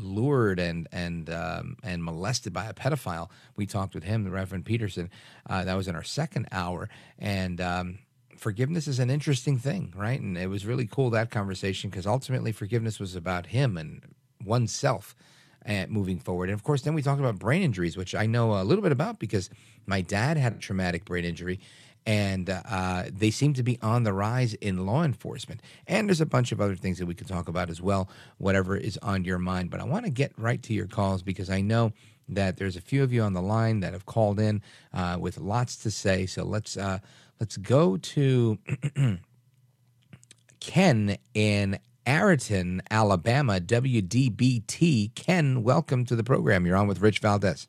lured and and um, and molested by a pedophile. We talked with him, the Reverend Peterson. Uh, that was in our second hour, and um, forgiveness is an interesting thing, right? And it was really cool that conversation because ultimately forgiveness was about him and oneself. And moving forward, and of course, then we talked about brain injuries, which I know a little bit about because my dad had a traumatic brain injury, and uh, they seem to be on the rise in law enforcement. And there's a bunch of other things that we could talk about as well, whatever is on your mind. But I want to get right to your calls because I know that there's a few of you on the line that have called in uh, with lots to say. So let's uh, let's go to Ken in Ariton, Alabama, WDBT. Ken, welcome to the program. You're on with Rich Valdez.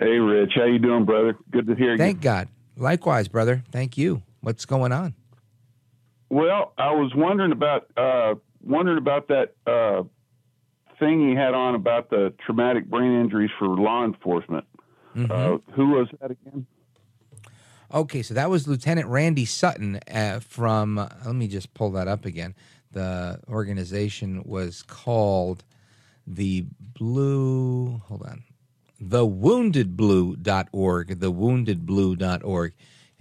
Hey, Rich. How you doing, brother? Good to hear you. Thank God. Likewise, brother. Thank you. What's going on? Well, I was wondering about uh, wondering about that uh, thing you had on about the traumatic brain injuries for law enforcement. Mm-hmm. Uh, who was that again? Okay, so that was Lieutenant Randy Sutton uh, from. Uh, let me just pull that up again. The organization was called the Blue. Hold on thewoundedblue.org, thewoundedblue.org.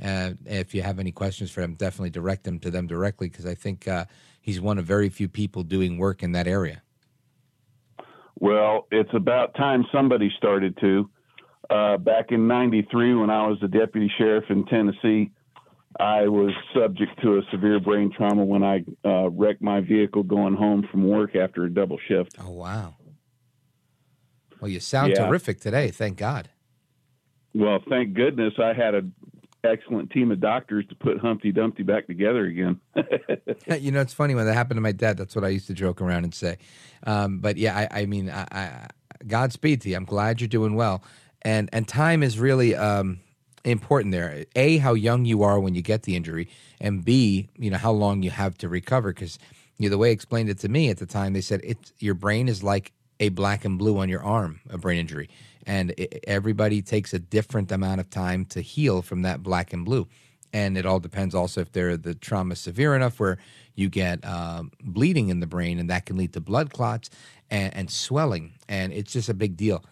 Uh, if you have any questions for him, definitely direct them to them directly because I think uh, he's one of very few people doing work in that area. Well, it's about time somebody started to. Uh, back in '93, when I was the deputy sheriff in Tennessee, I was subject to a severe brain trauma when I uh, wrecked my vehicle going home from work after a double shift. Oh wow! Well, you sound Yeah. terrific today. Thank God. Well, thank goodness I had an excellent team of doctors to put Humpty Dumpty back together again. you know, it's funny when that happened to my dad. That's what I used to joke around and say. Um, but yeah, I, I mean, I, I, Godspeed to you. I'm glad you're doing well. And and time is really um, important there. A, how young you are when you get the injury, and B, you know, how long you have to recover. Because you know, the way explained it to me at the time, they said it's your brain is like a black and blue on your arm, a brain injury, and it, everybody takes a different amount of time to heal from that black and blue. And it all depends also if they're the trauma severe enough where you get um, bleeding in the brain and that can lead to blood clots and, and swelling. And it's just a big deal.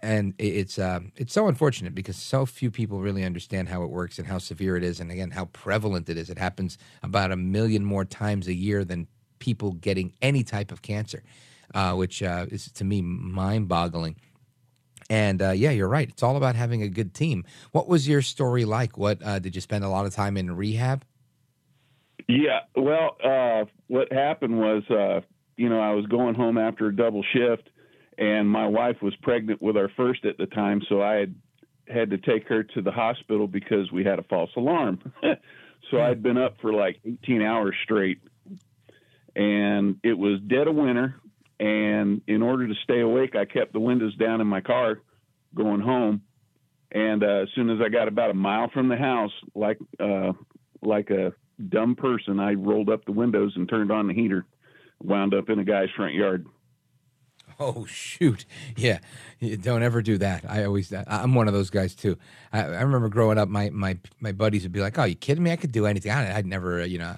And it- it's uh, it's so unfortunate because so few people really understand how it works and how severe it is and again how prevalent it is. It happens about a million more times a year than people getting any type of cancer uh, which uh, is to me mind boggling and uh, yeah, you're right. It's all about having a good team. What was your story like? What uh, did you spend a lot of time in rehab? Yeah, well, uh, what happened was, uh, you know, I was going home after a double shift, and my wife was pregnant with our first at the time, so I had had to take her to the hospital because we had a false alarm. so I'd been up for like 18 hours straight, and it was dead of winter. And in order to stay awake, I kept the windows down in my car going home. And uh, as soon as I got about a mile from the house, like uh, like a dumb person, I rolled up the windows and turned on the heater. Wound up in a guy's front yard. Oh shoot! Yeah, don't ever do that. I always, I'm one of those guys too. I, I remember growing up, my my my buddies would be like, "Oh, you kidding me? I could do anything. I, I'd never, you know."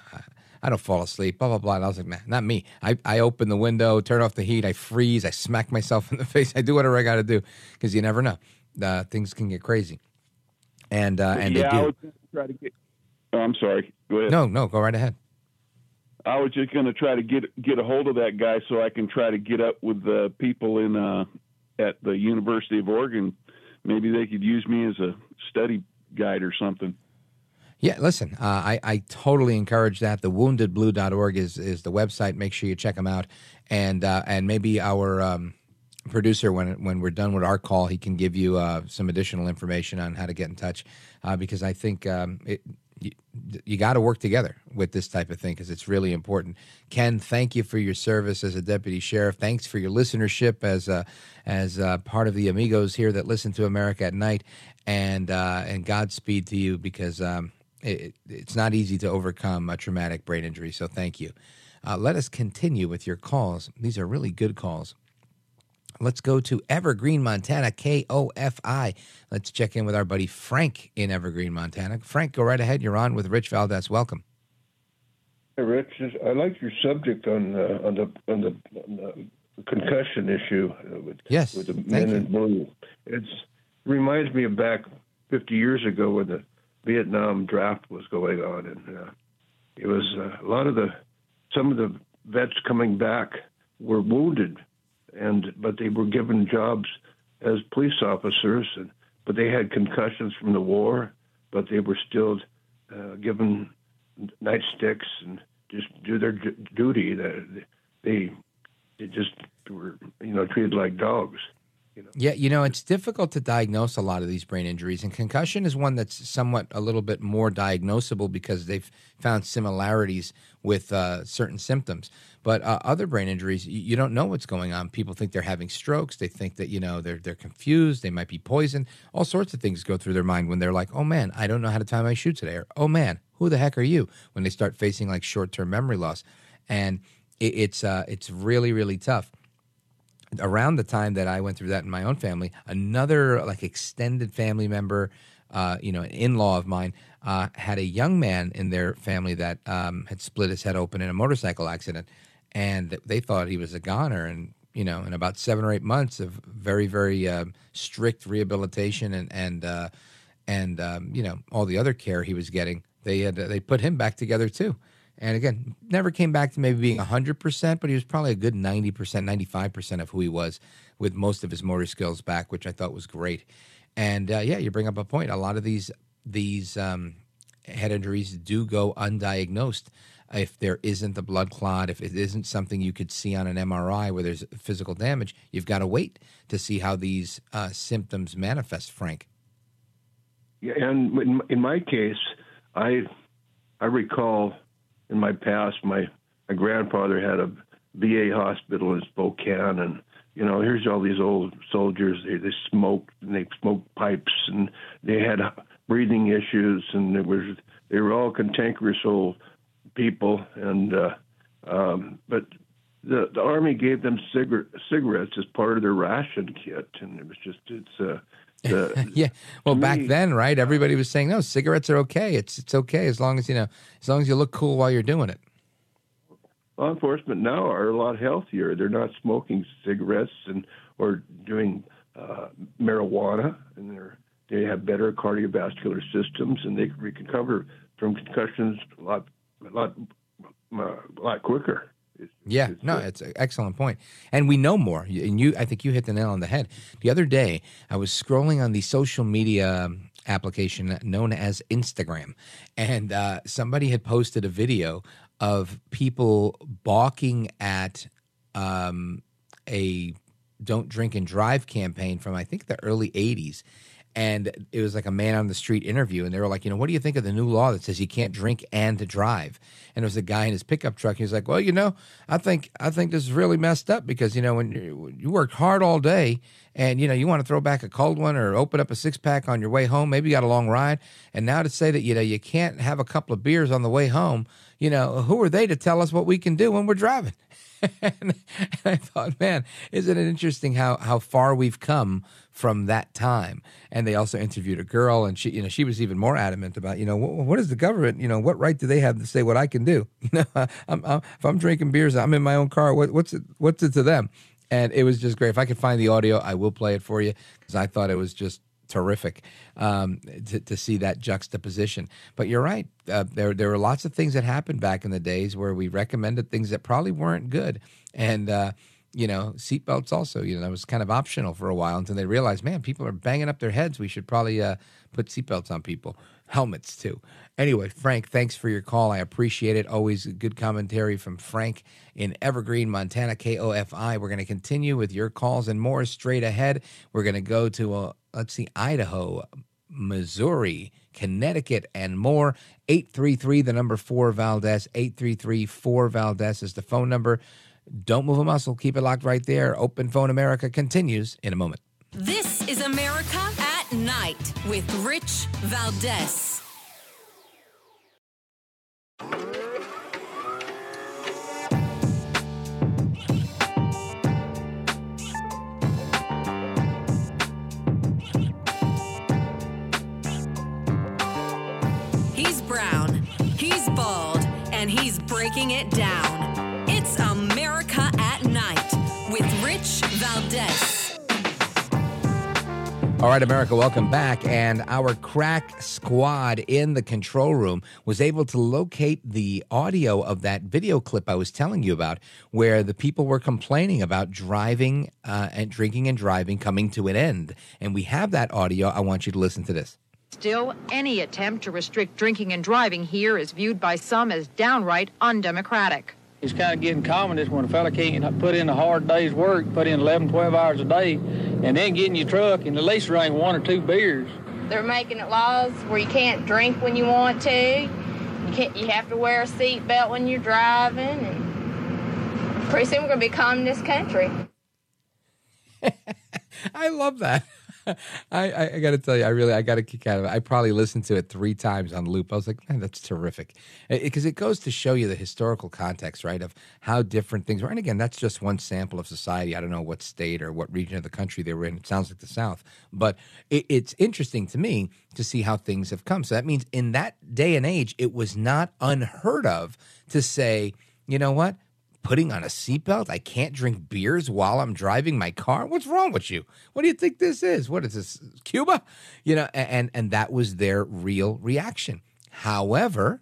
I, don't fall asleep, blah blah blah. And I was like, man, not me. I, I open the window, turn off the heat, I freeze, I smack myself in the face, I do whatever I got to do because you never know. Uh, things can get crazy, and uh, and yeah, they I was gonna try to get. Oh, I'm sorry. Go ahead. No, no, go right ahead. I was just going to try to get get a hold of that guy so I can try to get up with the people in uh, at the University of Oregon. Maybe they could use me as a study guide or something. Yeah, listen, uh, I, I totally encourage that. The woundedblue.org is, is the website. Make sure you check them out. And uh, and maybe our um, producer, when when we're done with our call, he can give you uh, some additional information on how to get in touch. Uh, because I think um, it, you, you got to work together with this type of thing because it's really important. Ken, thank you for your service as a deputy sheriff. Thanks for your listenership as uh, as uh, part of the amigos here that listen to America at night. And uh, and Godspeed to you because um, it, it's not easy to overcome a traumatic brain injury. So thank you. Uh, let us continue with your calls. These are really good calls. Let's go to Evergreen, Montana, KOFI. Let's check in with our buddy Frank in Evergreen, Montana. Frank, go right ahead. You're on with Rich Valdez. Welcome. Hey, Rich, I like your subject on uh, on the on the, on the concussion issue uh, with, Yes, with the thank men you. in blue. It's reminds me of back 50 years ago when the Vietnam draft was going on, and uh, it was uh, a lot of the some of the vets coming back were wounded, and but they were given jobs as police officers, and but they had concussions from the war, but they were still uh, given nightsticks and just do their duty. That they they just were you know treated like dogs. Yeah, you know, it's difficult to diagnose a lot of these brain injuries, and concussion is one that's somewhat a little bit more diagnosable because they've found similarities with uh, certain symptoms. But uh, other brain injuries, you, you don't know what's going on. People think they're having strokes. They think that you know they're they're confused. They might be poisoned. All sorts of things go through their mind when they're like, "Oh man, I don't know how to tie my shoe today," or "Oh man, who the heck are you?" When they start facing like short term memory loss, and it, it's uh, it's really really tough around the time that I went through that in my own family, another like extended family member, uh, you know, an in-law of mine, uh, had a young man in their family that um, had split his head open in a motorcycle accident, and they thought he was a goner. And you know, in about seven or eight months of very, very uh, strict rehabilitation and and uh, and um, you know all the other care he was getting, they had they put him back together too. And again, never came back to maybe being 100%, but he was probably a good 90%, 95% of who he was with most of his motor skills back, which I thought was great. And uh, yeah, you bring up a point. A lot of these these um, head injuries do go undiagnosed if there isn't a blood clot, if it isn't something you could see on an MRI where there's physical damage, you've got to wait to see how these uh, symptoms manifest, Frank. Yeah, and in my case, I I recall in my past my my grandfather had a VA hospital in Spokane, and you know here's all these old soldiers. They they smoked and they smoked pipes, and they had breathing issues, and it was they were all cantankerous old people, and uh, um, but the the army gave them cigar- cigarettes as part of their ration kit, and it was just it's uh, the, yeah. Well, back then, right? Everybody was saying, "No, cigarettes are okay. It's it's okay as long as you know, as long as you look cool while you're doing it." law enforcement now are a lot healthier. They're not smoking cigarettes and or doing uh, marijuana, and they're they have better cardiovascular systems, and they can recover from concussions a lot a lot a lot quicker. Yeah, no, it's an excellent point, and we know more. And you, I think you hit the nail on the head. The other day, I was scrolling on the social media application known as Instagram, and uh, somebody had posted a video of people balking at um, a "Don't Drink and Drive" campaign from I think the early '80s, and it was like a man on the street interview and they were like you know what do you think of the new law that says you can't drink and drive? And it was a guy in his pickup truck he was like well you know i think i think this is really messed up because you know when you, you hard all day and you know you want to throw back a cold one or open up a six pack on your way home maybe you got a long ride and now to say that you know you can't have a couple of beers on the way home you know who are they to tell us what we can do when we're driving and I thought, man, isn't it interesting how how far we've come from that time? And they also interviewed a girl, and she, you know, she was even more adamant about, you know, what, what is the government? You know, what right do they have to say what I can do? You know, I'm, I'm, if I'm drinking beers, I'm in my own car. What, what's it? What's it to them? And it was just great. If I could find the audio, I will play it for you because I thought it was just terrific um, to, to see that juxtaposition. But you're right. Uh, there there were lots of things that happened back in the days where we recommended things that probably weren't good, and uh, you know seatbelts also. You know that was kind of optional for a while until they realized, man, people are banging up their heads. We should probably uh, put seatbelts on people, helmets too. Anyway, Frank, thanks for your call. I appreciate it. Always good commentary from Frank in Evergreen, Montana, KOFI. We're going to continue with your calls and more straight ahead. We're going to go to, uh, let's see, Idaho, Missouri, Connecticut, and more. 833, the number 4 Valdez. 833 4 Valdez is the phone number. Don't move a muscle. Keep it locked right there. Open Phone America continues in a moment. This is America at Night with Rich Valdez. He's brown, he's bald, and he's breaking it down. All right, America, welcome back. And our crack squad in the control room was able to locate the audio of that video clip I was telling you about, where the people were complaining about driving uh, and drinking and driving coming to an end. And we have that audio. I want you to listen to this. Still, any attempt to restrict drinking and driving here is viewed by some as downright undemocratic. It's kind of getting common is when a fella can't put in a hard day's work, put in 11, 12 hours a day, and then get in your truck and at least drink one or two beers. They're making it laws where you can't drink when you want to. You can't. You have to wear a seatbelt when you're driving, and pretty soon we're going to be communist country. I love that. I, I, got to tell you, I really, I got a kick out of it. I probably listened to it three times on loop. I was like, man, that's terrific. Because it, it, goes to show you the historical context, right, of how different things were. And again, that's just one sample of society. I don't know what state or what region of the country they were in. It sounds like the South. But it, it's interesting to me to see how things have come. So that means in that day and age, it was not unheard of to say, you know what? Putting on a seatbelt. I can't drink beers while I'm driving my car. What's wrong with you? What do you think this is? What is this? Cuba? You know, and and that was their real reaction. However,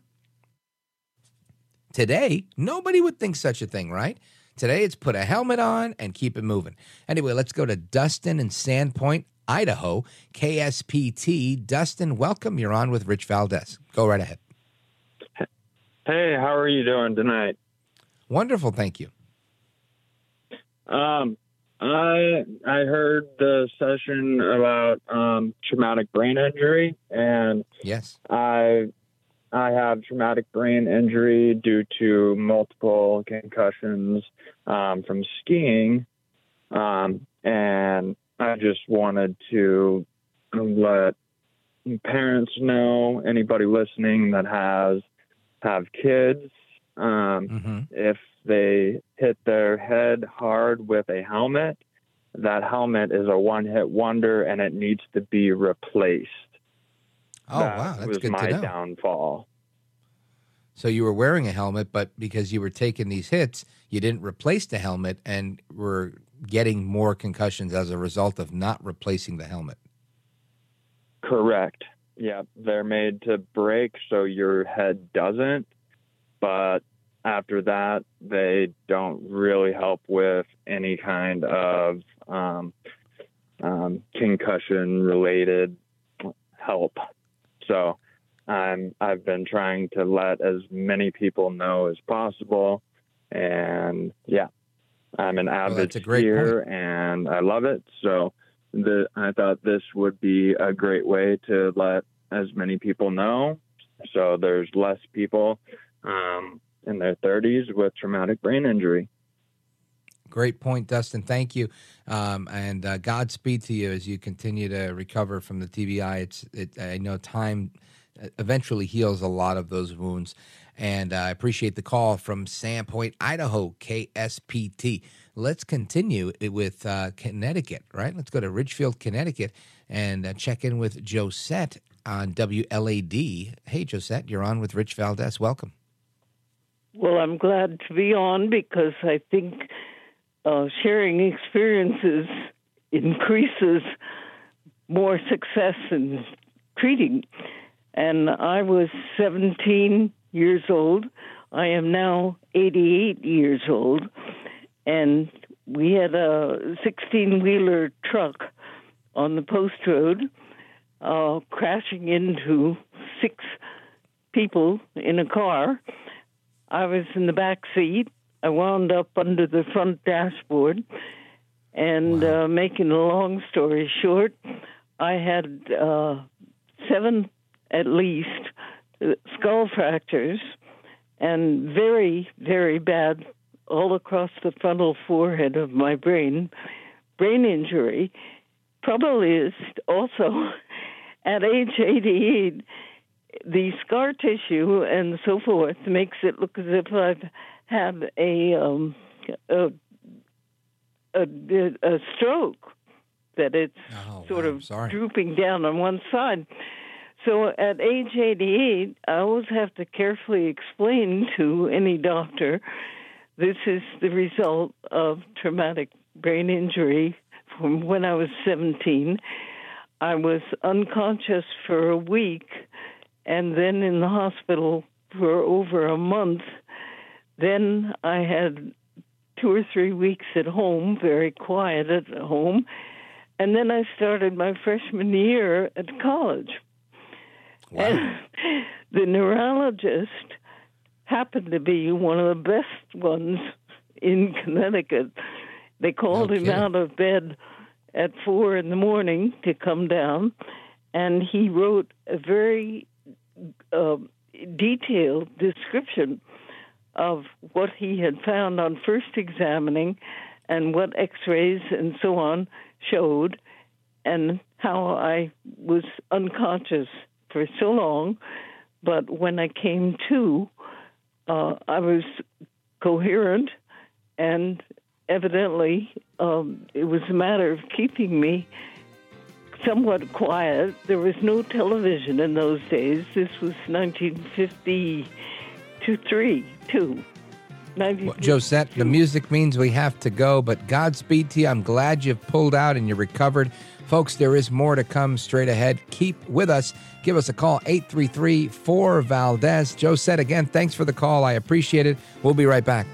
Today, nobody would think such a thing, right? Today, it's put a helmet on and keep it moving. Anyway, let's go to Dustin in Sandpoint, Idaho, KSPT. Dustin, welcome. You're on with Rich Valdez. Go right ahead. Hey, how are you doing tonight? Wonderful, thank you. Um, I I heard the session about um, traumatic brain injury, and yes, I I have traumatic brain injury due to multiple concussions um, from skiing, um, and I just wanted to let parents know, anybody listening that has have kids, um, mm-hmm. if they hit their head hard with a helmet, that helmet is a one hit wonder and it needs to be replaced. Oh, that wow. That's was good my to know. downfall. So you were wearing a helmet, but because you were taking these hits, you didn't replace the helmet and were getting more concussions as a result of not replacing the helmet. Correct. Yeah, they're made to break so your head doesn't, but after that, they don't really help with any kind of um, um, concussion related help. So I'm, I've been trying to let as many people know as possible. And yeah, I'm an avid great skier and I love it. So the, I thought this would be a great way to let as many people know. So there's less people um, in their 30s with traumatic brain injury. Great point, Dustin. Thank you, um, and uh, Godspeed to you as you continue to recover from the TBI. It's, it, I know time eventually heals a lot of those wounds, and uh, I appreciate the call from Sandpoint, Idaho, KSPT. Let's continue with uh, Connecticut, right? Let's go to Ridgefield, Connecticut, and uh, check in with Josette on WLAD. Hey, Josette, you're on with Rich Valdez. Welcome. Well, I'm glad to be on because I think uh, sharing experiences increases more success in treating. And I was 17 years old. I am now 88 years old. And we had a 16 wheeler truck on the post road uh, crashing into six people in a car. I was in the back seat. I wound up under the front dashboard. And uh, making a long story short, I had uh, seven at least uh, skull fractures and very, very bad all across the frontal forehead of my brain, brain injury. Probably is also at age 88 the scar tissue and so forth makes it look as if I've had a um, a, a, a stroke, that it's sort of drooping down on one side. So at age 88, I always have to carefully explain to any doctor this is the result of traumatic brain injury from when I was 17. I was unconscious for a week and then in the hospital for over a month. Then I had two or three weeks at home, very quiet at home. And then I started my freshman year at college. And the neurologist happened to be one of the best ones in Connecticut. They called him out of bed at four in the morning to come down, and he wrote a very uh, detailed description of what he had found on first examining and what x rays and so on showed, and how I was unconscious for so long. But when I came to, uh, I was coherent, and evidently um, it was a matter of keeping me somewhat quiet. There was no television in those days. This was 1953, two. 93. Well, Josette, the music means we have to go, but Godspeed to you. I'm glad you've pulled out and you recovered. Folks, there is more to come straight ahead. Keep with us. Give us a call, 833 4 Valdez. Josette, again, thanks for the call. I appreciate it. We'll be right back.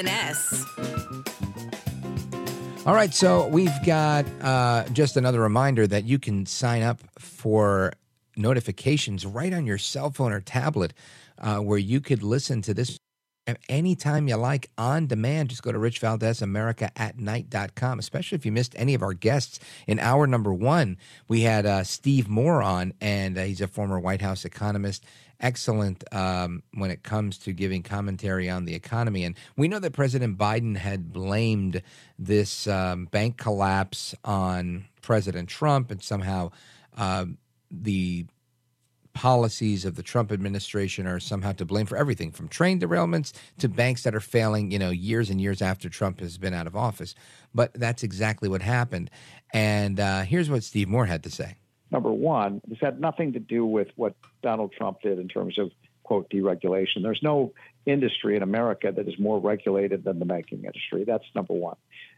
An S. All right, so we've got uh, just another reminder that you can sign up for notifications right on your cell phone or tablet, uh, where you could listen to this anytime you like on demand. Just go to richvaldezamerica at night.com, especially if you missed any of our guests. In hour number one, we had uh, Steve Moore on, and uh, he's a former White House economist. Excellent um, when it comes to giving commentary on the economy. And we know that President Biden had blamed this um, bank collapse on President Trump, and somehow uh, the policies of the Trump administration are somehow to blame for everything from train derailments to banks that are failing, you know, years and years after Trump has been out of office. But that's exactly what happened. And uh, here's what Steve Moore had to say. Number one, this had nothing to do with what Donald Trump did in terms of, quote, deregulation. There's no industry in America that is more regulated than the banking industry. That's number one.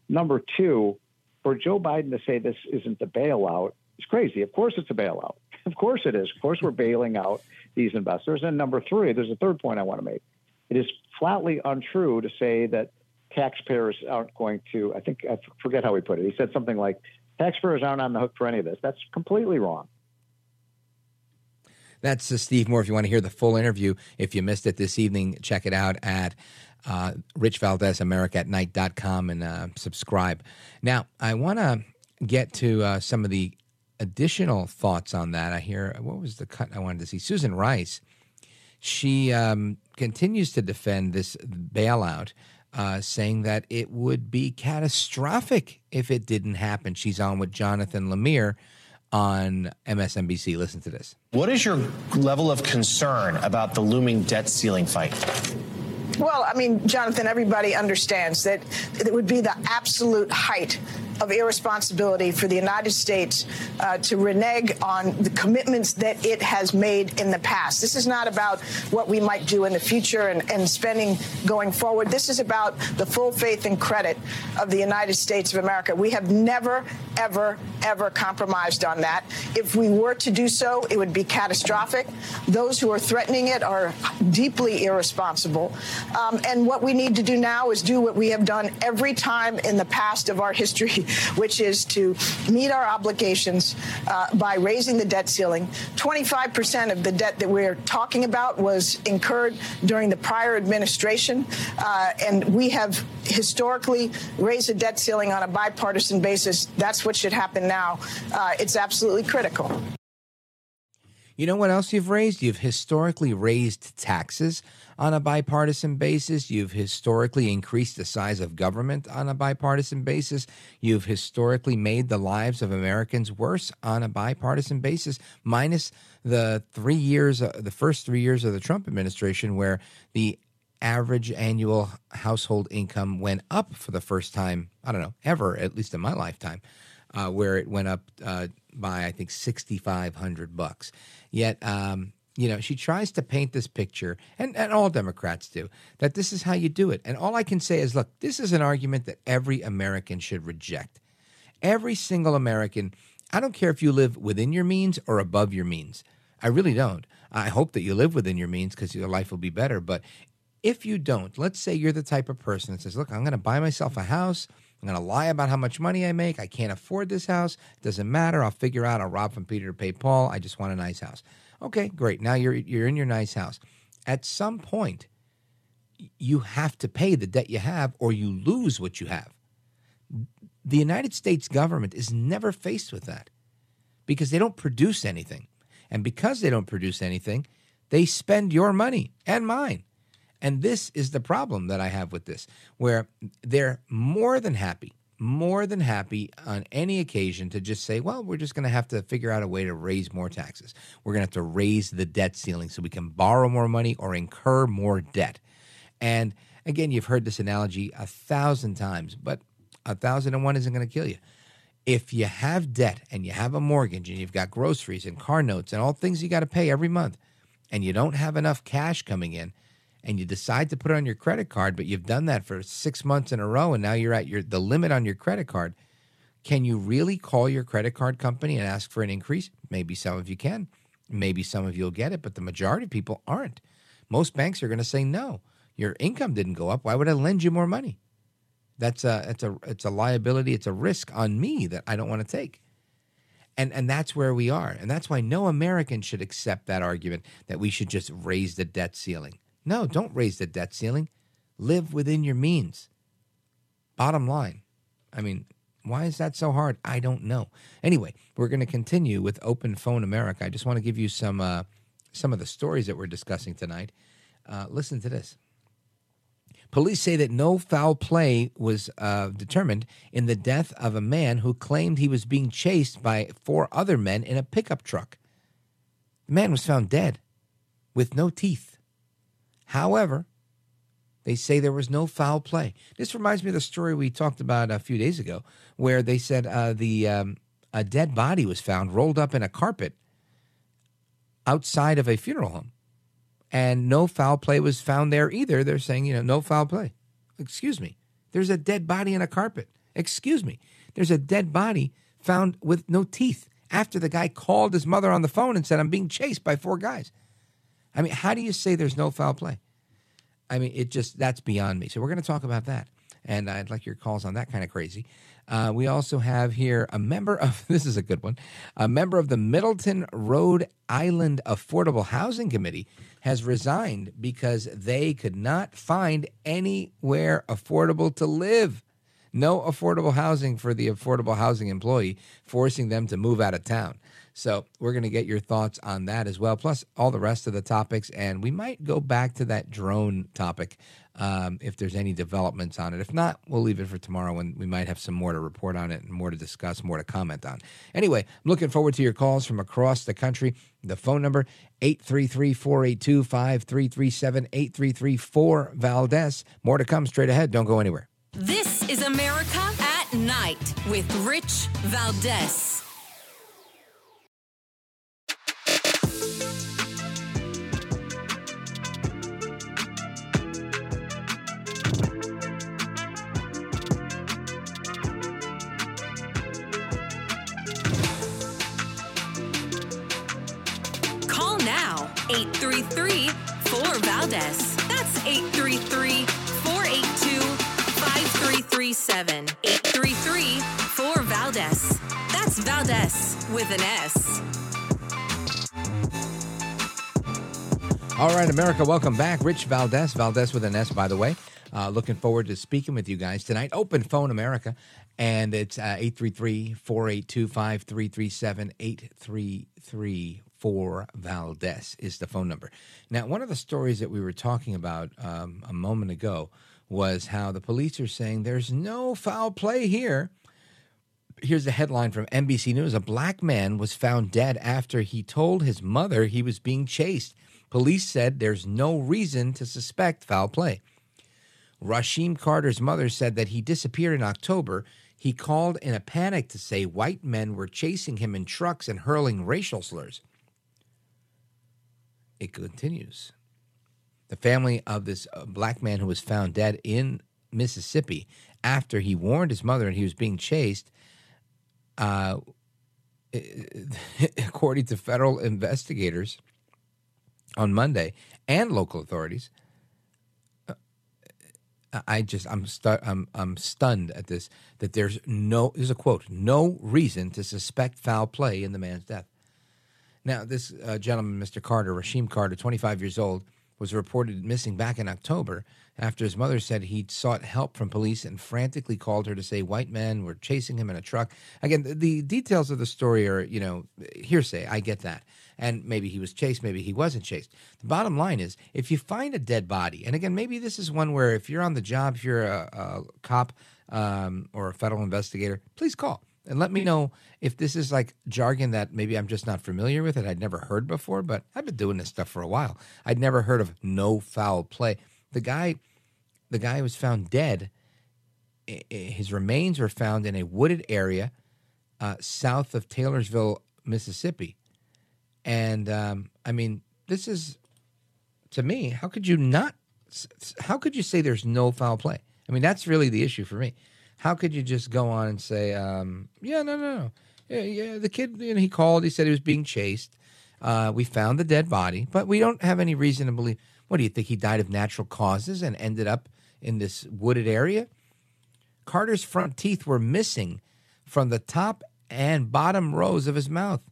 Number two, for Joe Biden to say this isn't a bailout is crazy. Of course it's a bailout. Of course it is. Of course we're bailing out these investors. And number three, there's a third point I want to make. It is flatly untrue to say that taxpayers aren't going to, I think, I forget how he put it. He said something like, taxpayers aren't on the hook for any of this. That's completely wrong. That's uh, Steve Moore. If you want to hear the full interview, if you missed it this evening, check it out at uh, night.com and uh, subscribe. Now, I want to get to uh, some of the additional thoughts on that. I hear, what was the cut I wanted to see? Susan Rice, she um, continues to defend this bailout. Uh, saying that it would be catastrophic if it didn't happen. She's on with Jonathan Lemire on MSNBC. Listen to this. What is your level of concern about the looming debt ceiling fight? Well, I mean, Jonathan, everybody understands that it would be the absolute height of irresponsibility for the United States uh, to renege on the commitments that it has made in the past. This is not about what we might do in the future and, and spending going forward. This is about the full faith and credit of the United States of America. We have never, ever, ever compromised on that. If we were to do so, it would be catastrophic. Those who are threatening it are deeply irresponsible. Um, and what we need to do now is do what we have done every time in the past of our history, which is to meet our obligations uh, by raising the debt ceiling. 25% of the debt that we're talking about was incurred during the prior administration, uh, and we have historically raised the debt ceiling on a bipartisan basis. That's what should happen now. Uh, it's absolutely critical. You know what else you've raised? You've historically raised taxes on a bipartisan basis. You've historically increased the size of government on a bipartisan basis. You've historically made the lives of Americans worse on a bipartisan basis, minus the three years, uh, the first three years of the Trump administration, where the average annual household income went up for the first time, I don't know, ever, at least in my lifetime, uh, where it went up uh, by, I think, 6,500 bucks. Yet, um, you know, she tries to paint this picture, and, and all Democrats do, that this is how you do it. And all I can say is, look, this is an argument that every American should reject. Every single American, I don't care if you live within your means or above your means. I really don't. I hope that you live within your means because your life will be better. But if you don't, let's say you're the type of person that says, look, I'm going to buy myself a house. I'm going to lie about how much money I make. I can't afford this house. It doesn't matter. I'll figure out. I'll rob from Peter to pay Paul. I just want a nice house. Okay, great. Now you're you're in your nice house. At some point, you have to pay the debt you have, or you lose what you have. The United States government is never faced with that because they don't produce anything, and because they don't produce anything, they spend your money and mine. And this is the problem that I have with this, where they're more than happy, more than happy on any occasion to just say, well, we're just going to have to figure out a way to raise more taxes. We're going to have to raise the debt ceiling so we can borrow more money or incur more debt. And again, you've heard this analogy a thousand times, but a thousand and one isn't going to kill you. If you have debt and you have a mortgage and you've got groceries and car notes and all things you got to pay every month, and you don't have enough cash coming in, and you decide to put it on your credit card, but you've done that for six months in a row, and now you're at your the limit on your credit card, can you really call your credit card company and ask for an increase? Maybe some of you can. Maybe some of you will get it, but the majority of people aren't. Most banks are going to say no. Your income didn't go up. Why would I lend you more money? That's a it's a it's a liability. It's a risk on me that I don't want to take. And and that's where we are. And that's why no American should accept that argument that we should just raise the debt ceiling. No, don't raise the debt ceiling. Live within your means. Bottom line. I mean, why is that so hard? I don't know. Anyway, we're going to continue with Open Phone America. I just want to give you some uh, some of the stories that we're discussing tonight. Uh, listen to this. Police say that no foul play was uh, determined in the death of a man who claimed he was being chased by four other men in a pickup truck. The man was found dead with no teeth. However, they say there was no foul play. This reminds me of the story we talked about a few days ago, where they said uh, the um, a dead body was found rolled up in a carpet outside of a funeral home, and no foul play was found there either. They're saying, you know, no foul play. Excuse me. There's a dead body in a carpet. Excuse me. There's a dead body found with no teeth after the guy called his mother on the phone and said, I'm being chased by four guys. I mean, how do you say there's no foul play? I mean, it just, that's beyond me. So we're going to talk about that. And I'd like your calls on that kind of crazy. Uh, we also have here a member of, this is a good one, a member of the Middletown Rhode Island Affordable Housing Committee has resigned because they could not find anywhere affordable to live. No affordable housing for the affordable housing employee, forcing them to move out of town. So we're going to get your thoughts on that as well, plus all the rest of the topics. And we might go back to that drone topic um, if there's any developments on it. If not, we'll leave it for tomorrow when we might have some more to report on it and more to discuss, more to comment on. Anyway, I'm looking forward to your calls from across the country. The phone number 833-482-5337 833 Valdez. More to come straight ahead. Don't go anywhere. This is America at Night with Rich Valdez. 5337. 833 4 Valdez. That's Valdez with an S. All right, America, welcome back. Rich Valdez, Valdez with an S, by the way. Uh, looking forward to speaking with you guys tonight. Open Phone America, and it's uh, 833 482 5337 833 4 Valdez is the phone number. Now, one of the stories that we were talking about um, a moment ago was how the police are saying there's no foul play here. Here's the headline from NBC News A black man was found dead after he told his mother he was being chased. Police said there's no reason to suspect foul play. Rasheem Carter's mother said that he disappeared in October. He called in a panic to say white men were chasing him in trucks and hurling racial slurs. It continues. The family of this uh, black man who was found dead in Mississippi after he warned his mother and he was being chased, uh, according to federal investigators on Monday and local authorities, I just I'm stu- I'm I'm stunned at this that there's no there's a quote no reason to suspect foul play in the man's death. Now this uh, gentleman, Mr. Carter, Rasheem Carter, 25 years old, was reported missing back in October after his mother said he'd sought help from police and frantically called her to say white men were chasing him in a truck. Again, the, the details of the story are, you know, hearsay. I get that. And maybe he was chased, maybe he wasn't chased. The bottom line is if you find a dead body, and again, maybe this is one where if you're on the job, if you're a, a cop um, or a federal investigator, please call and let me know if this is like jargon that maybe I'm just not familiar with it. I'd never heard before, but I've been doing this stuff for a while. I'd never heard of no foul play. The guy, the guy was found dead. His remains were found in a wooded area uh, south of Taylorsville, Mississippi. And um, I mean, this is to me. How could you not? How could you say there's no foul play? I mean, that's really the issue for me. How could you just go on and say, um, yeah, no, no, no. Yeah, yeah, the kid, you know, he called, he said he was being chased. Uh, we found the dead body, but we don't have any reason to believe. What do you think? He died of natural causes and ended up in this wooded area? Carter's front teeth were missing from the top and bottom rows of his mouth.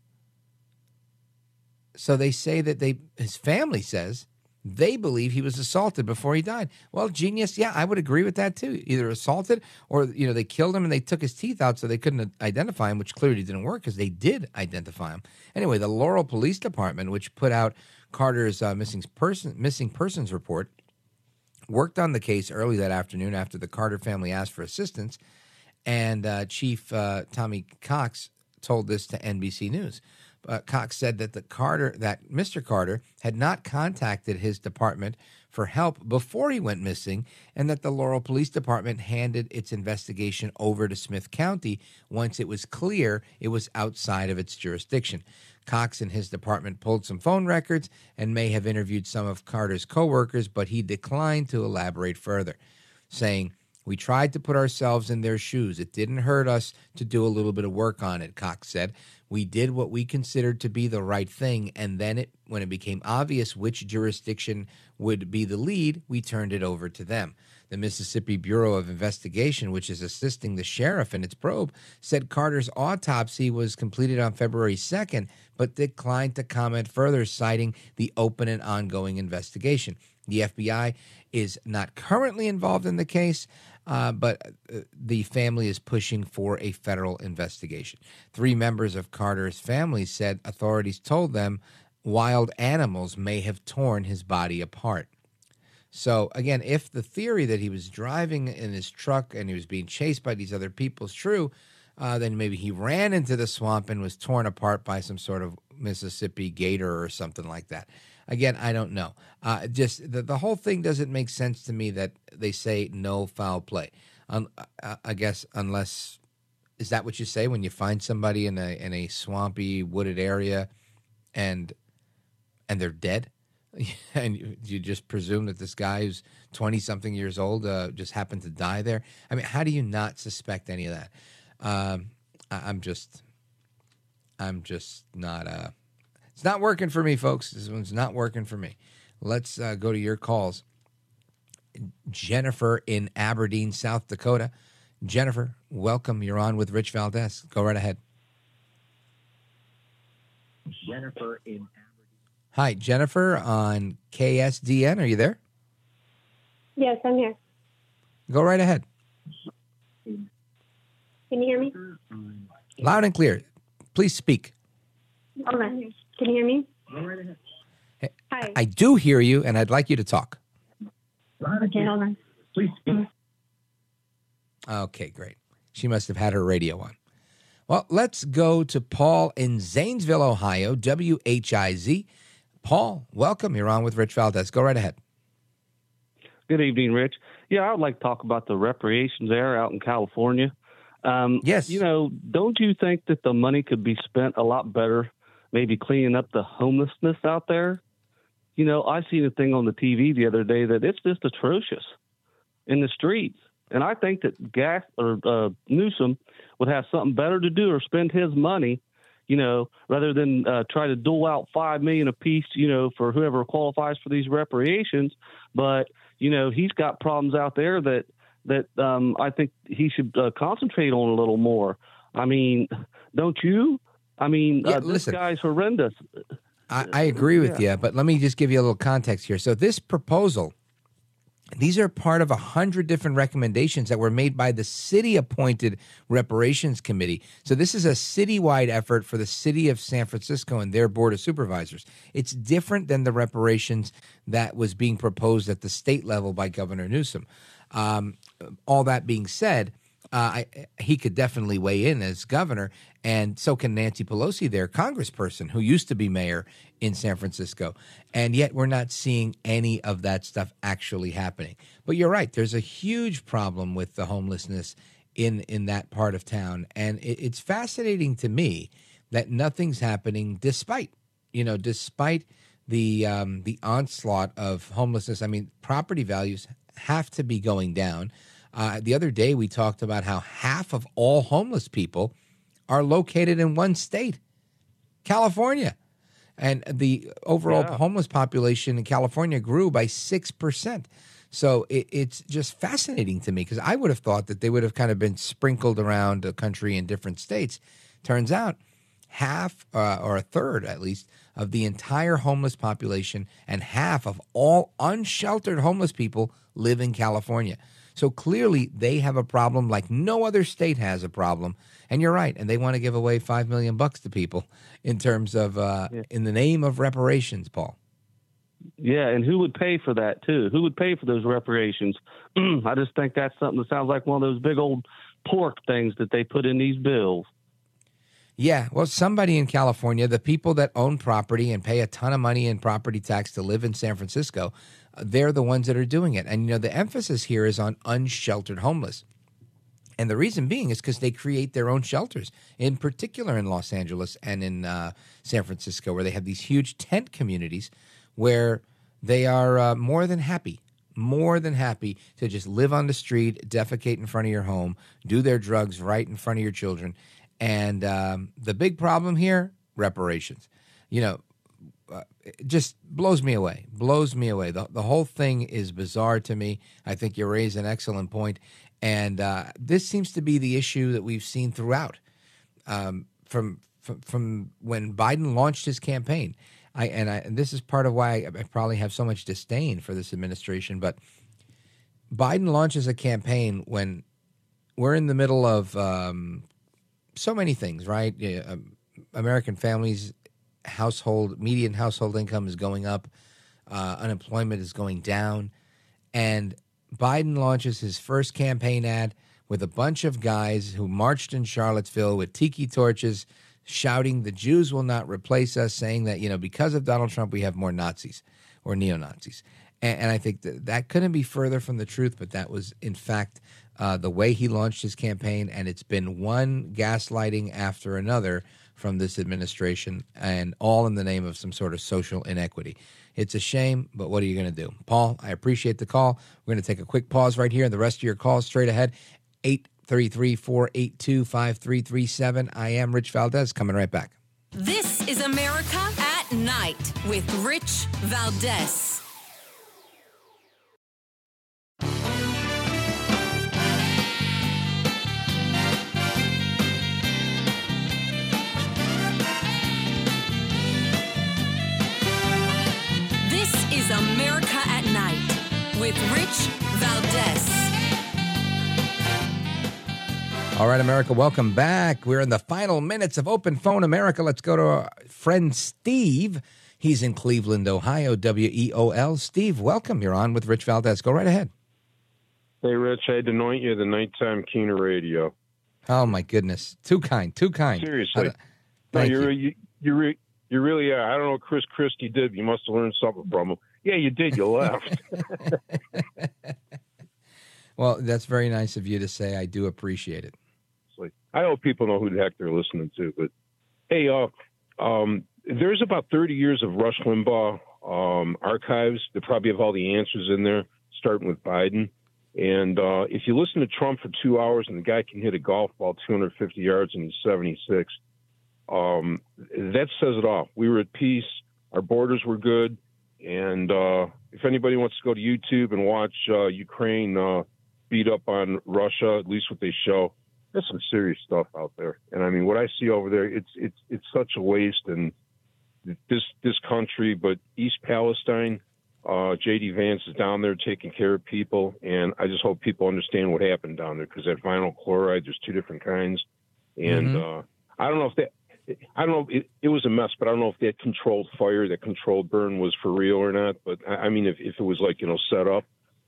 So they say that they, his family says, they believe he was assaulted before he died. Well, genius, yeah, I would agree with that too. Either assaulted or you know they killed him and they took his teeth out so they couldn't identify him, which clearly didn't work because they did identify him. Anyway, the Laurel Police Department, which put out Carter's uh, missing person missing persons report, worked on the case early that afternoon after the Carter family asked for assistance, and uh, Chief uh, Tommy Cox told this to NBC News uh, Cox said that the Carter that Mr. Carter had not contacted his department for help before he went missing, and that the Laurel Police Department handed its investigation over to Smith County once it was clear it was outside of its jurisdiction. Cox and his department pulled some phone records and may have interviewed some of Carter's coworkers, but he declined to elaborate further, saying, we tried to put ourselves in their shoes. It didn't hurt us to do a little bit of work on it, Cox said. We did what we considered to be the right thing, and then it, when it became obvious which jurisdiction would be the lead, we turned it over to them. The Mississippi Bureau of Investigation, which is assisting the sheriff in its probe, said Carter's autopsy was completed on February 2nd, but declined to comment further, citing the open and ongoing investigation. The FBI is not currently involved in the case, uh, but uh, the family is pushing for a federal investigation. Three members of Carter's family said authorities told them wild animals may have torn his body apart. So, again, if the theory that he was driving in his truck and he was being chased by these other people is true, uh, then maybe he ran into the swamp and was torn apart by some sort of Mississippi gator or something like that. Again, I don't know. Uh, just the, the whole thing doesn't make sense to me that they say no foul play. Um, I guess unless is that what you say when you find somebody in a in a swampy wooded area, and and they're dead, and you, you just presume that this guy who's twenty something years old uh, just happened to die there. I mean, how do you not suspect any of that? Um, I, I'm just, I'm just not. Uh, it's not working for me, folks. This one's not working for me. Let's uh, go to your calls. Jennifer in Aberdeen, South Dakota. Jennifer, welcome. You're on with Rich Valdez. Go right ahead. Jennifer in Aberdeen. Hi, Jennifer on KSDN. Are you there? Yes, I'm here. Go right ahead. Can you hear me? Loud and clear. Please speak. Hold on. Can you hear me? Hi. I do hear you, and I'd like you to talk. Okay, hold on. Please speak. Okay, great. She must have had her radio on. Well, let's go to Paul in Zanesville, Ohio, WHIZ. Paul, welcome. You're on with Rich Valdez. Go right ahead. Good evening, Rich. Yeah, I would like to talk about the reparations there out in California. Um, yes. You know, don't you think that the money could be spent a lot better maybe cleaning up the homelessness out there. You know, I seen a thing on the TV the other day that it's just atrocious in the streets. And I think that Gas or uh, Newsom would have something better to do or spend his money, you know, rather than uh, try to dole out five million apiece, you know, for whoever qualifies for these reparations. But you know, he's got problems out there that that um, I think he should uh, concentrate on a little more. I mean, don't you? I mean, Yeah, uh, this listen. guy's horrendous. I, I agree with you, but let me just give you a little context here. So this proposal, these are part of a hundred different recommendations that were made by the city-appointed reparations committee. So this is a citywide effort for the city of San Francisco and their board of supervisors. It's different than the reparations that was being proposed at the state level by Governor Newsom. Um, all that being said, uh, I, he could definitely weigh in as governor, and so can Nancy Pelosi, their congressperson, who used to be mayor in San Francisco. And yet, we're not seeing any of that stuff actually happening. But you're right; there's a huge problem with the homelessness in in that part of town, and it, it's fascinating to me that nothing's happening, despite you know, despite the um, the onslaught of homelessness. I mean, property values have to be going down. Uh, the other day, we talked about how half of all homeless people are located in one state, California. And the overall Yeah. homeless population in California grew by 6%. So it, it's just fascinating to me because I would have thought that they would have kind of been sprinkled around the country in different states. Turns out half uh, or a third at least of the entire homeless population and half of all unsheltered homeless people live in California. So clearly they have a problem like no other state has a problem. And you're right, and they want to give away 5 million bucks to people in terms of uh, in the name of reparations, Paul. Yeah, and who would pay for that too? Who would pay for those reparations? I just think that's something that sounds like one of those big old pork things that they put in these bills. Yeah, well, somebody in California, the people that own property and pay a ton of money in property tax to live in San Francisco, they're the ones that are doing it. And, you know, the emphasis here is on unsheltered homeless. And the reason being is because they create their own shelters, in particular in Los Angeles and in uh, San Francisco, where they have these huge tent communities where they are uh, more than happy, more than happy to just live on the street, defecate in front of your home, do their drugs right in front of your children. And um, the big problem here reparations. You know, it just blows me away. Blows me away. The, the whole thing is bizarre to me. I think you raise an excellent point. And uh, this seems to be the issue that we've seen throughout um, from, from from when Biden launched his campaign. I and I and this is part of why I, probably have so much disdain for this administration. But Biden launches a campaign when we're in the middle of um, so many things, right? Um, American families, household median household income is going up, uh, unemployment is going down, and Biden launches his first campaign ad with a bunch of guys who marched in Charlottesville with tiki torches, shouting, "The Jews will not replace us," saying that you know because of Donald Trump we have more Nazis or neo Nazis. And, and I think that that couldn't be further from the truth, but that was in fact uh, the way he launched his campaign, and it's been one gaslighting after another from this administration, and all in the name of some sort of social inequity. It's a shame, but what are you going to do? Paul, I appreciate the call. We're going to take a quick pause right here, and the rest of your calls straight ahead. 833 482 5337. I am Rich Valdez, coming right back. This is America at Night with Rich Valdez. With Rich Valdez. All right, America, welcome back. We're in the final minutes of Open Phone America. Let's go to our friend Steve. He's in Cleveland, Ohio, W E O L. Steve, welcome. You're on with Rich Valdez. Go right ahead. Hey, Rich, I had to anoint you the nighttime Keener radio. Oh, my goodness. Too kind, too kind. Seriously. Uh, No, you're, you. you. You, re, you really are. I don't know what Chris Christie did. but You must have learned something from him. Yeah, you did. You left. Well, that's very nice of you to say. I do appreciate it. I hope people know who the heck they're listening to. But hey, uh, um, there's about 30 years of Rush Limbaugh um, archives. They probably have all the answers in there, starting with Biden. And uh, if you listen to Trump for two hours and the guy can hit a golf ball 250 yards and he's 76, um, that says it all. We were at peace. Our borders were good. And uh, if anybody wants to go to YouTube and watch uh, Ukraine uh, beat up on Russia, at least what they show, there's some serious stuff out there. And I mean, what I see over there, it's it's it's such a waste. And this this country, but East Palestine. Uh, JD Vance is down there taking care of people, and I just hope people understand what happened down there because that vinyl chloride, there's two different kinds, and Mm-hmm. uh, I don't know if that. I don't know. It, it was a mess, but I don't know if that controlled fire, that controlled burn was for real or not. But I, I mean, if, if it was like you know set up,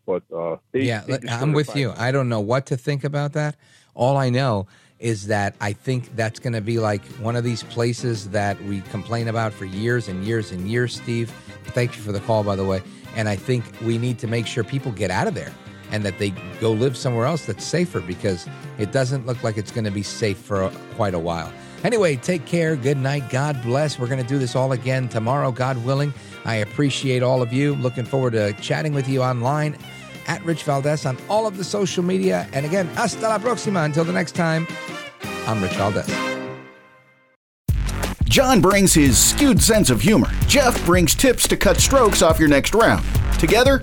but uh, they, yeah, they I'm with you. I don't know what to think about that. All I know is that I think that's going to be like one of these places that we complain about for years and years and years, Steve. Thank you for the call, by the way. And I think we need to make sure people get out of there and that they go live somewhere else that's safer because it doesn't look like it's going to be safe for quite a while. Anyway, take care. Good night. God bless. We're going to do this all again tomorrow, God willing. I appreciate all of you. Looking forward to chatting with you online at Rich Valdez on all of the social media. And again, hasta la próxima. Until the next time, I'm Rich Valdez. John brings his skewed sense of humor. Jeff brings tips to cut strokes off your next round. Together,